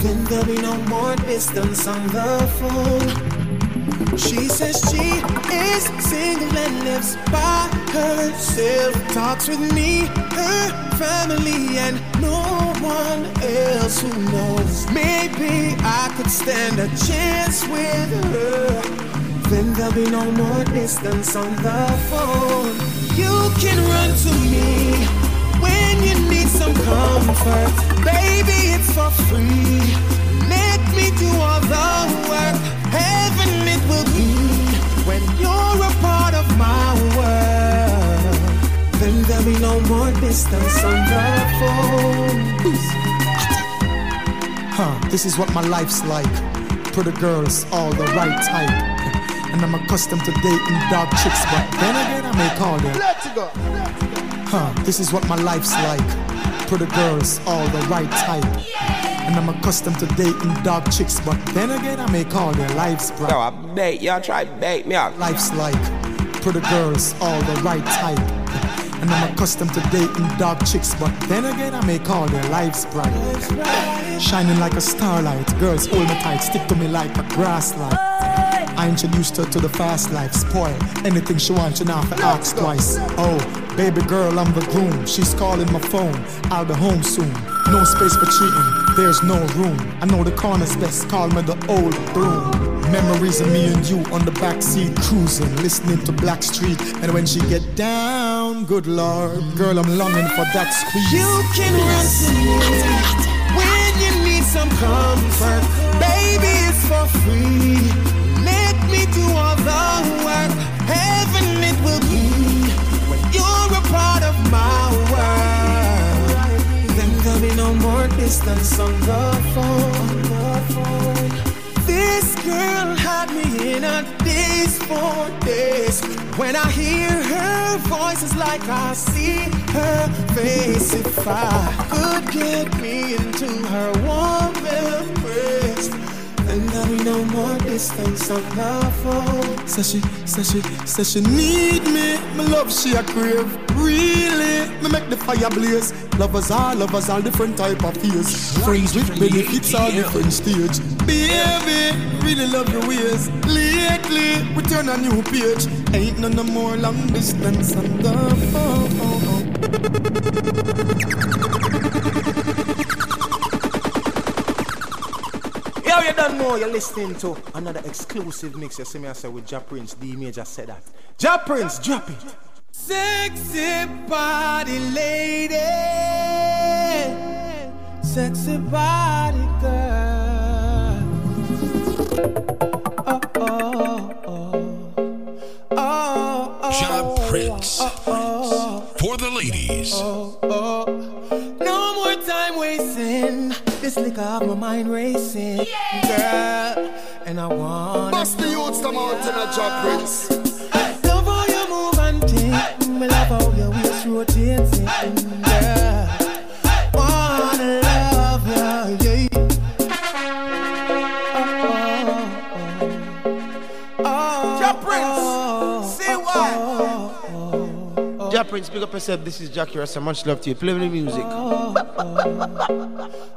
Then there'll be no more distance on the phone. She says she is single and lives by herself. Talks with me, her family, and no one else who knows. Maybe I could stand a chance with her. Then there'll be no more distance on the phone. You can run to me when you need some comfort. Baby, it's for free. Let me do all the work. Heaven it will be when you're a part of my world. Then there'll be no more distance on the phone. Huh, this is what my life's like. Pretty girls, all the right type. And I'm accustomed to dating dog chicks, but then again, I may call them. Let's go. Huh, this is what my life's like. Pretty girls, all the right type. And I'm accustomed to dating dog chicks, but then again, I may call their lives bright. No, I bait y'all try to bait me out. Life's like pretty girls, all the right type. And I'm accustomed to dating dark chicks, but then again, I make all their lives bright. Shining like a starlight, girls hold me tight, stick to me like a grass light. I introduced her to the fast life, spoil anything she wants, she now for ask twice. Oh, baby girl, I'm the groom. She's calling my phone, I'll be home soon. No space for cheating, there's no room. I know the corner's best, call me the old broom. Memories of me and you on the backseat cruising, listening to Blackstreet. And when she get down, good lord, girl, I'm longing for that squeeze. You can run to me when you need some comfort. Baby, it's for free. Me do all the work. Heaven it will be when you're a part of my world. Then there'll be no more distance on the phone. This girl had me in a daze for days. When I hear her voice, it's like I see her face. If I could get me into her warm no more distance on the phone. Say she, say she, say she need me. My love she a crave, really. Me make the fire blaze. Lovers are lovers all different type of fears. Friends with benefits all different stage. Baby, really love your ways. Lately, we turn a new page. Ain't none no more long distance on the phone. Yo, you don't know you're listening to another exclusive mix. You see me I say with Jah Prince, D Major said that. Jah Prince, drop it. Sexy body lady, sexy body girl. Oh, oh, oh. Oh, oh. Ja oh, Prince. Oh, oh. For the ladies. Oh, oh. This liquor have my mind racing, girl. And I want Bust the youths come out in a Jah Prince. Love how you move and think. Me love how your waist rotating, girl. Jah Prince, big up yourself. This is Jackie Rasta. Much love to you. Play me the music. Oh,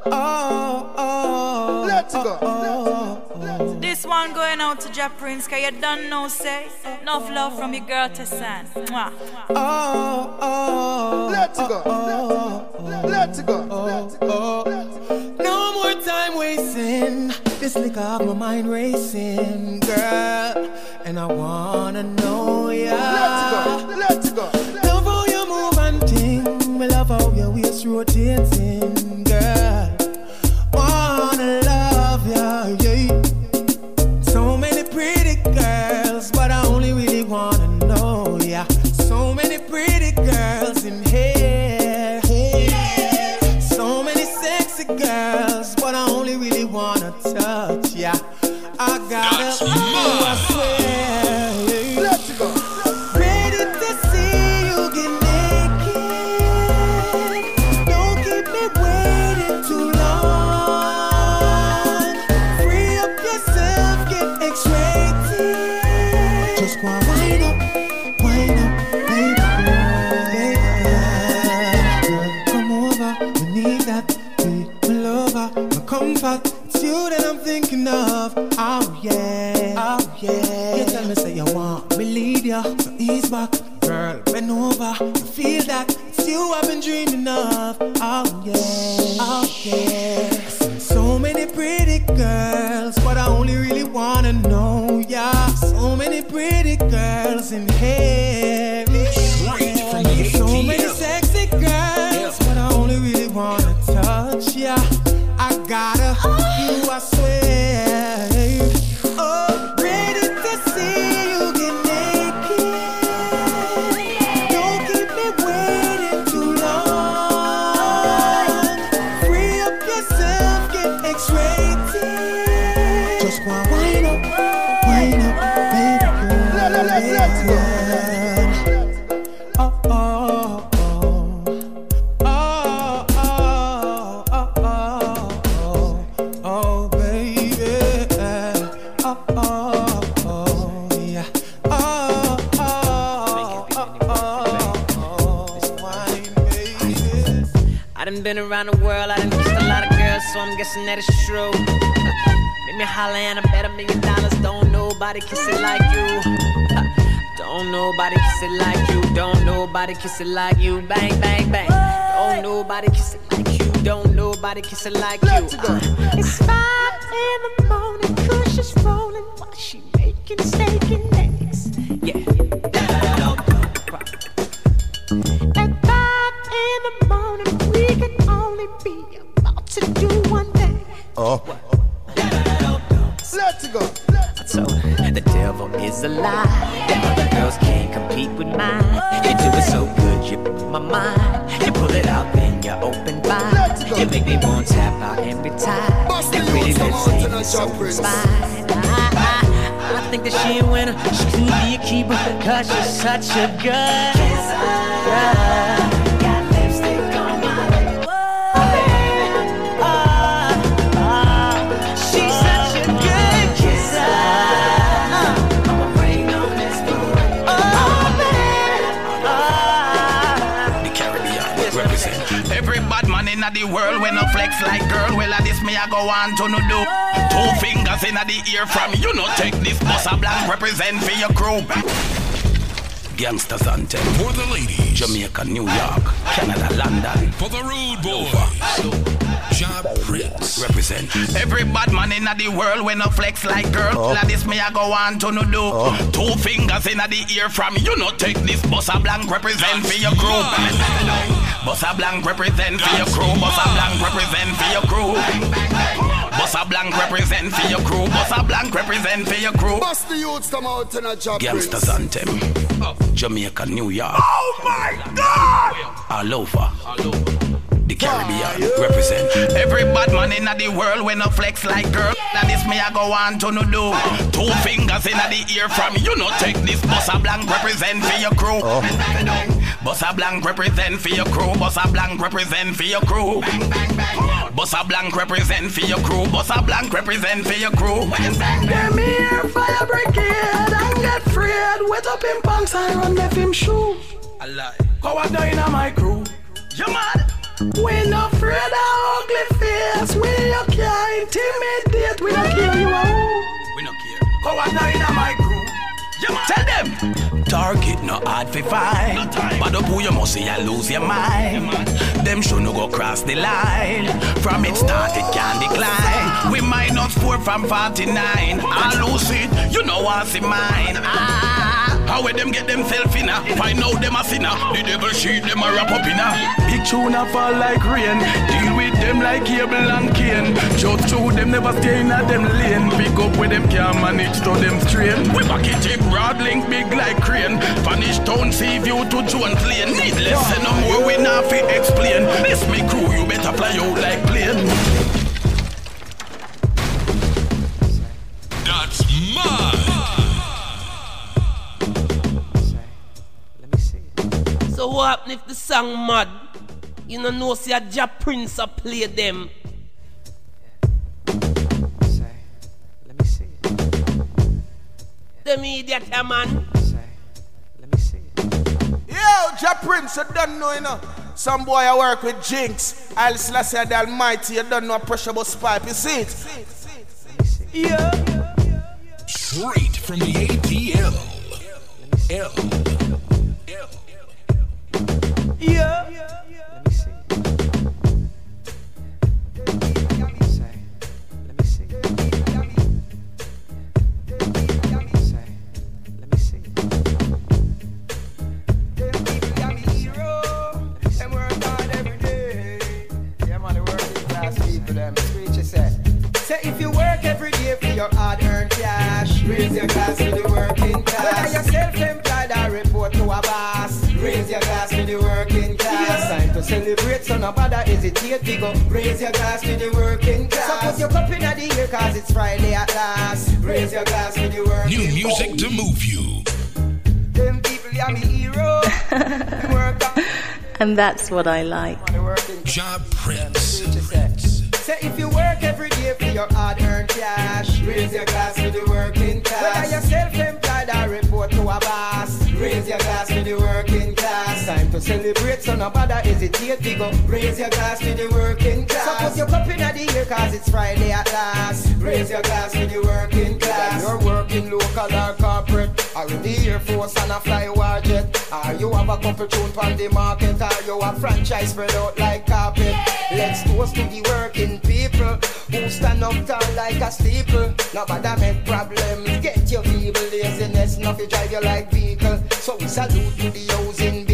oh, oh. Let's go. This one going out to Jah Prince, cause you don't know, say. Enough love from your girl to San. Mwah. Oh, oh, Let's go. Let's go. No more time wasting. This liquor have my mind racing, girl. And I wanna know ya. Let's go. Let's go. Rotating, over, you feel that. It's you I've been dreaming of. Oh yeah, oh yeah. I So many pretty girls, but I only really wanna know ya. So many pretty girls in here. Nobody kiss it like you. Don't nobody kiss it like you. Don't nobody kiss it like you. Bang, bang, bang. Don't nobody kiss it like you. Don't nobody kiss it like you. Uh, It's five You make me want to tap out every time. Your pretty lips ain't so inspired. I, I, I think that she a winner. She could be a keeper, cause she's such a good kisser. Me I go on to no do. Two fingers in the ear from you. No take this bus a blank represent for your crew. Gangsters anthem for the ladies. Jamaica, New York, Canada, London. For the rude boys. Jah Prince. Represent. Every bad man in the world when no flex like girl. Oh. Like this me I go on to no do. Two fingers in the ear from you. No take this bus a blank represent for your crew. Bus a blank represent for your crew. Bus a blank represent for your crew. Bus a blank represent for your crew. Bus a blank represent for your crew. Bust the youths come out in a job. Gangsters anthem. Jamaica, New York. Oh my God! All over. The Caribbean represent. Every bad man in the world when no flex like girl. Now this me I go on to no do. Two fingers in the ear from you. No take this bus a blank represent for your crew. Oh. Bus a blank represent for your crew. Bus a blank represent for your crew. Bus a blank represent for your crew. Bus a blank represent for your crew. Them here fire brigade and get afraid. Wet up in pants and run left him shoe. A lie. Go a in my crew. You mad? We not afraid of ugly face. We you can't intimidate. We don't care you are who. We no care. Go a in my crew. You mad? Tell them. Target no hard fi find. But up who you must see you lose your mind. Them should no go cross the line. From it start it can decline. We might not minus four from 49. I lose it, you know what's in mine. Ah. How where them get themself in a Find out them a sinner The devil sheet them a wrap up in a Big tune a fall like rain. Deal with them like cable and cane. Just through them never stay in a them lane. Pick up where them can manage to them strain. We back it in broad link big like crane Vanish town sea view to Jones Lane Needless say no more we not fi explain This me crew you better fly out like plane That's mine. So what happen if the song mad? You know know see a Jah Prince a play them. Say, let me see it. Them idiot a man. Yo, Jah Prince, you don't know, you know. Some boy I work with Jinx. I'll Selassie the Almighty, you don't know a pressure bus pipe, you see it? Yeah. Straight from the ATL. L. Yeah. Let me see it. See it. Say, let me see it. Them work hard every day. Yeah, man, the working class Let me see. Say if you work every day for your hard-earned cash, raise your glass to the working class. Whether you're self-employed or report to a boss, raise your glass to the working to celebrate, so no bother hesitate. We go raise your glass to the working class. So put your cup in the air, cause it's Friday at last. Raise your glass to the working New music to move you. Them people, yeah, me hero. Work. And that's what I like. Jah Prince. Say if you work every day for your hard-earned cash, raise your glass to the working class. Whether you're self-employed or report to a boss, raise your glass to the working class. To celebrate, so nobody hesitate. We go raise your glass to the working class. So put your cup in the air, cause it's Friday at last. Raise your glass to the working class. You're working local or corporate, or in the Air Force and a fly war jet. Or you have a couple tune on the market, or you have franchise spread out like carpet. Let's toast to the working people who stand up tall like a steeple. Nobody make problems, get your feeble laziness, nothing drive you like vehicle. So we salute to the housing builder who build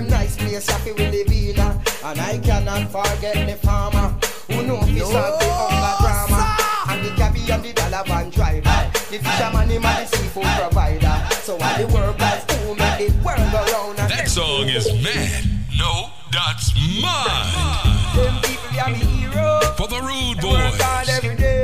them nice place happy we live in. uh. And I cannot forget the farmer who know fi solve the hunger drama. And the cabbie and the dollar van driver, the fisherman him and the seafood provider. So all the workers who make the world go round. and That song is mad. No, that's mine. Them people are me hero. For the rude Work hard boys.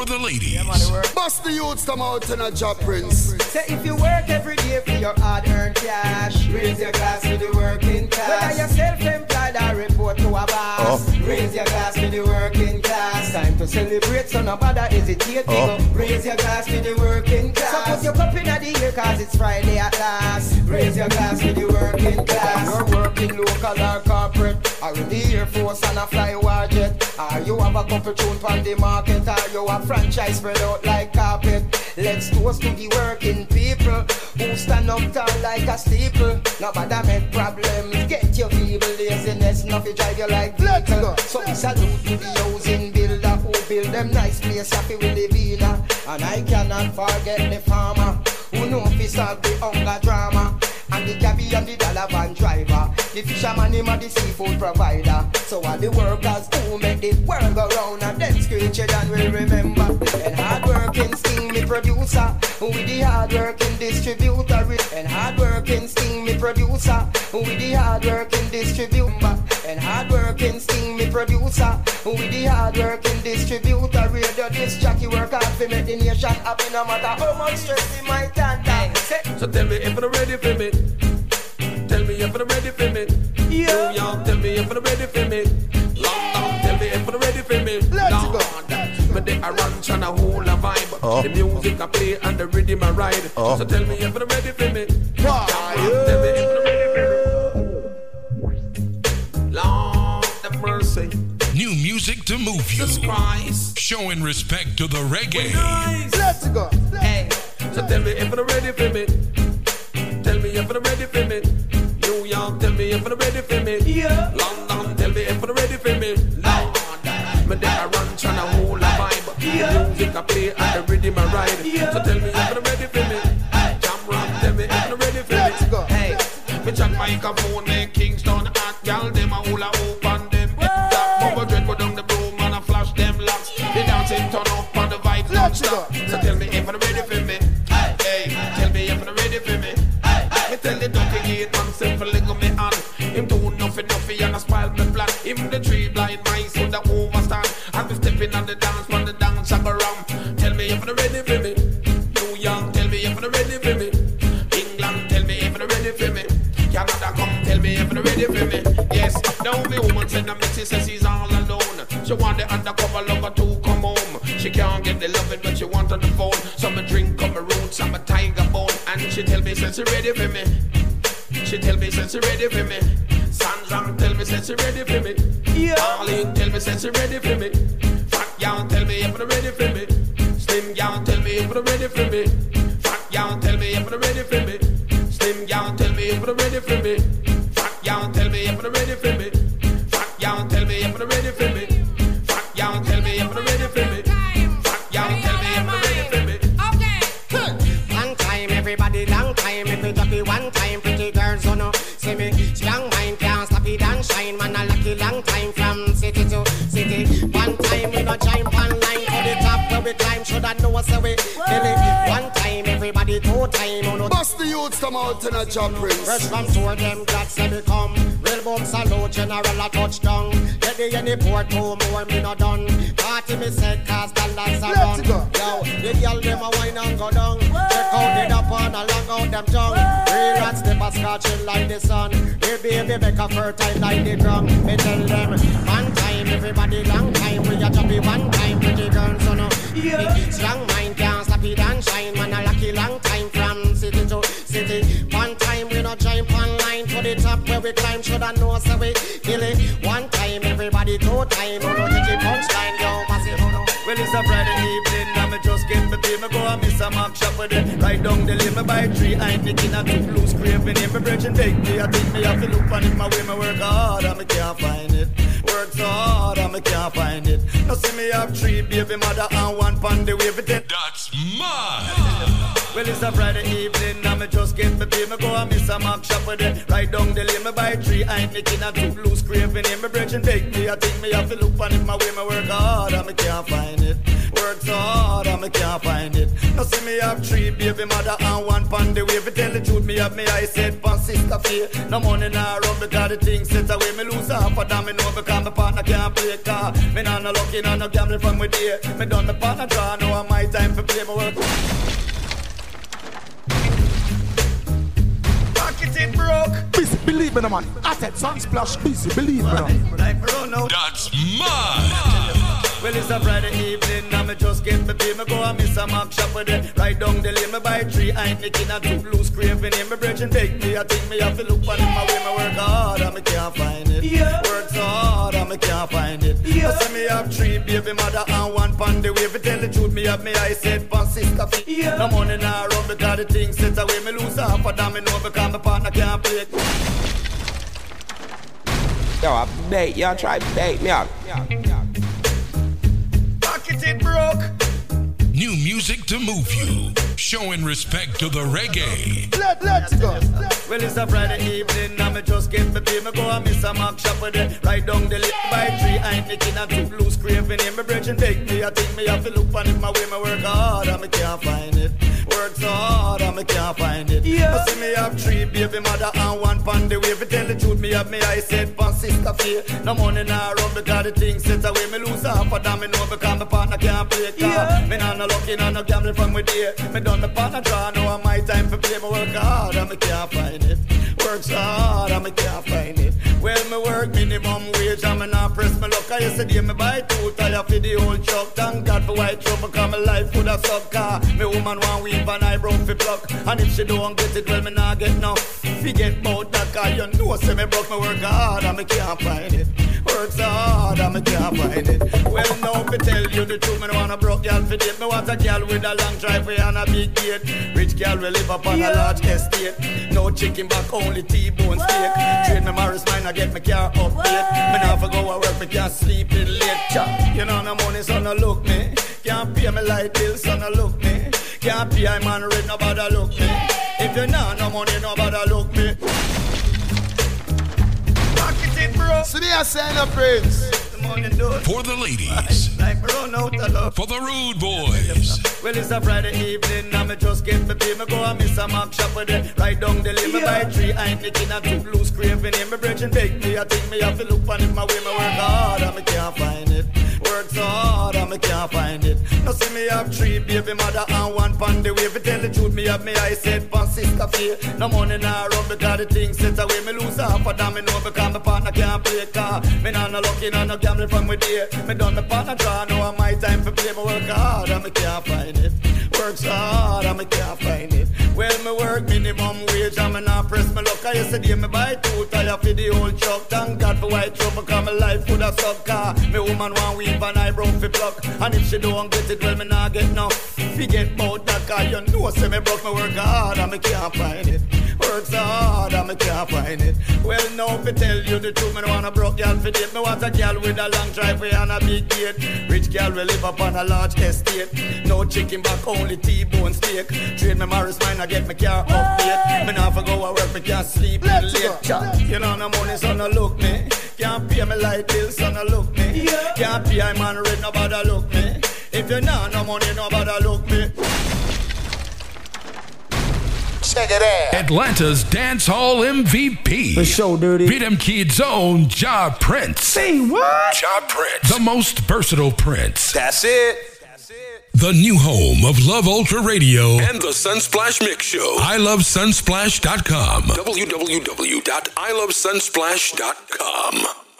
Every day. For the ladies. Bust the youths come out in a job, Prince. Say if you work every day for your hard-earned cash, raise your glass to the working class. Whether you're self-employed or report to a boss, oh. raise your glass to the working class. Time to celebrate, so nobody hesitate. We Oh. go raise your glass to the working class. So put your cup in the air, cause it's Friday at last. Raise your glass to the working class. You're working local or corporate, or in the Air Force and a fly war jet. Or you have a couple tune on the market, or you have franchise spread out like carpet. Let's toast to the working people who stand up tall like a steeple. Nobody make problems, get your feeble laziness, nothing drive you like vehicle. So we salute to the housing builder who build them nice place happy live in. uh. And I cannot forget the farmer who know fi solve the hunger drama. And the cabby and the dollar van driver. The fisherman him and the seafood provider. So all the workers who make the world go round And them screeching and we remember. And hard working sting me producer. Who With the hard working distributor. And hard working sting me producer. Who With the hard working distributor And hard working sting me producer With the hard working distributor Radio this jockey work hard for make the nation happy No matter how much stress in my time So tell me if you're ready for me. Tell me if you're ready for me. Yeah. New York, tell me if you're ready for me. London, tell me if you're ready for me. Let's go. Me dey a ranch and a whole a vibe. Oh. The music I play and the rhythm I ride. Oh. So tell me if you're ready for me. Fire. Tell me if you're music to move you. Jesus Christ. Showing respect to the reggae. Let's go. Hey, so tell me if you're ready for me. Tell me if you're ready for me. New York, tell me if you're ready for me. Yeah. London, tell me if you're ready for me. Lord, me there a ranch and a whole a vibe. The music I play and the rhythm I ride. So tell me if you're ready for me. Jam rock, tell me if you're ready for me. Hey, me chat microphone in since she ready for me. She tell me since she ready for me. Sandra tell me since she ready for me. Out a. Fresh from tour, them glad say me come. Real boom salute, general a touchdown. Get the any port, two more, me not done. Party me said, cause dollars are run. Yo, the girl them a wine and go down. Check out the dap on a long out them tongue. Real rats, they a scotching like the sun. Hey baby, make a fertile like the drum. Me tell them, one time, everybody long we climb, shoulda know so we kill it. One time, everybody two time. Oh no, take it punchline, yo, massive, oh no. Well, it's a Friday evening, and me just get my pay. Me go and miss a Mac shop with it. Right down the lane, me buy three. I ain't thinking I took loose craving in my bridge and take me. I think me have to look on it my way. Me work hard, and me can't find it. Work so hard, and me can't find it. Now see me have three baby mother and one pan the way for ten. That's mine. Well, it's a Friday evening, and me just get my pay. Me go and miss a Mac shop with it. Right down the lane, me buy three. I ain't thinking I took loose craving in my bridge and take me. I think me have to look on it my way. Me work hard, and me can't find it. Work so hard, and me can't find it. Now see me have three baby mother and one pan the way. For tell the truth, me have me I said pan sister fear. No money now run because the things set away. Me lose half of them, me know because my partner can't play car. Me nah no lucky, nah no gambling from with day. Me done my partner draw, now my time for play my work. Pocket it broke. Busy, believe me, no man. I said Sunsplash, busy, believe me. No. Like run out. That's mine. Well, it's a Friday evening, me just get me pay. Me go and miss a Mac shop with it. Right down the lane, me buy three. I ain't making a two loose craving in my bridge and take me. I think me have to look on it my way. Me work hard, and me can't find it. Yeah. Work so hard, and me can't find it. Yeah. I see me have three baby mother and one pan the way. For tell the truth, me have me I said pan sister feet. Yeah. No money now run because the things set away. Me lose half of them, me know because my partner can't play. Yo, I bait, y'all try bait me out up. Pocket it broke. New music to move you. Showing respect to the reggae. Let, let's go. Well, it's a Friday evening, and me just get my pay. Me go and miss a Mac shop with it. Right down the lane, by three. I ain't making a two loose craving in my bridge and take me. I think me have to look on it my way. Me work hard, and me can't find it. Work so hard, and me can't find it. Yeah. I see me have three baby mother and one pan the way. For tell the truth, me have me I said pan sister fear. No money now run because the things set away. Me lose half of them, me know because my partner can't play car. Yeah. Me nah no lucky, nah no gambling from with day. Me done my partner draw, now my time for play. Me work hard, and me can't find it. Work so hard, and me can't find it. Well, me work minimum wage, and me not press my luck. I yesterday me buy two tire for the whole truck. Thank God for white trouble, cause my life would have suck car. Me woman want weave and eyebrow fi pluck. And if she don't get it, well, me not get enough. Forget about that, cause you know, say me broke, me work hard, and me can't find it. Work so hard, and me can't find it. Well, now, me tell you the truth, me don't want a broke girl for date. Me want a girl with a long driveway and a big gate. Rich girl will live up on a large estate. No chicken back, only T-bone steak. Trade me Morris mine, I get my car update. Me now for go to work, me can't sleep in late. You know no money, so no look me. Can't pay me light bill, so no look me. Can't pay I man rent, nobody look me. If you know no money, nobody look me. Pocket it, bro. See me, I say no prince. The money do it. For the ladies. Like me run out of. For the rude boys. Well, it's a Friday evening, and me just get my pay. Me go and miss a Mac shop with it. Right down the lane, me buy three. I ain't making a two loose craving in my bridge and take me. I think me have to look on it my way. Me work hard, and me can't find it. Work so hard, and me can't find it. Now see me have three baby mother and one pan the way. For tell the truth, me have me I said pan sister fear. No money now run because the things set away. Me lose half of them, me know because my partner can't play car. Me nah no lucky, nah no gambling from with day. Me done my partner draw, now my time for play. Me work hard, and me can't find it. Work so hard, and me can't find it. Well, me work minimum wage, and me not press my luck. I yesterday me buy two tire for the old truck. Thank God for white trouble, cause my life would have suck car. Me woman want weave and eyebrow fi pluck. And if she don't get it, well, me not get enough. Forget about that, cause you know, say me broke, me work hard, and me can't find it. Work so hard, and me can't find it. Well, now, if I tell you the truth, me don't want a broke girl for date. Me want a girl with a long driveway and a big gate. Rich girl will live up on a large estate. No chicken back, only T-bone steak. Trade me Morris mine, I get my car update. Me not for go to work, me can't sleep late. Cha. You know no money, so no look me. Can't pay me light bill, so no look me. Can't pay I man rent, nobody look me. If you know no money, nobody look me. Check it out. Atlanta's Dance Hall MVP. The show dirty. Beat 'em Kids own Jah Prince. Say what? Jah Prince. The most versatile Prince. That's it. The new home of Love Ultra Radio and the Sunsplash Mix Show. I love ilovesunsplash.com. www.ilovesunsplash.com.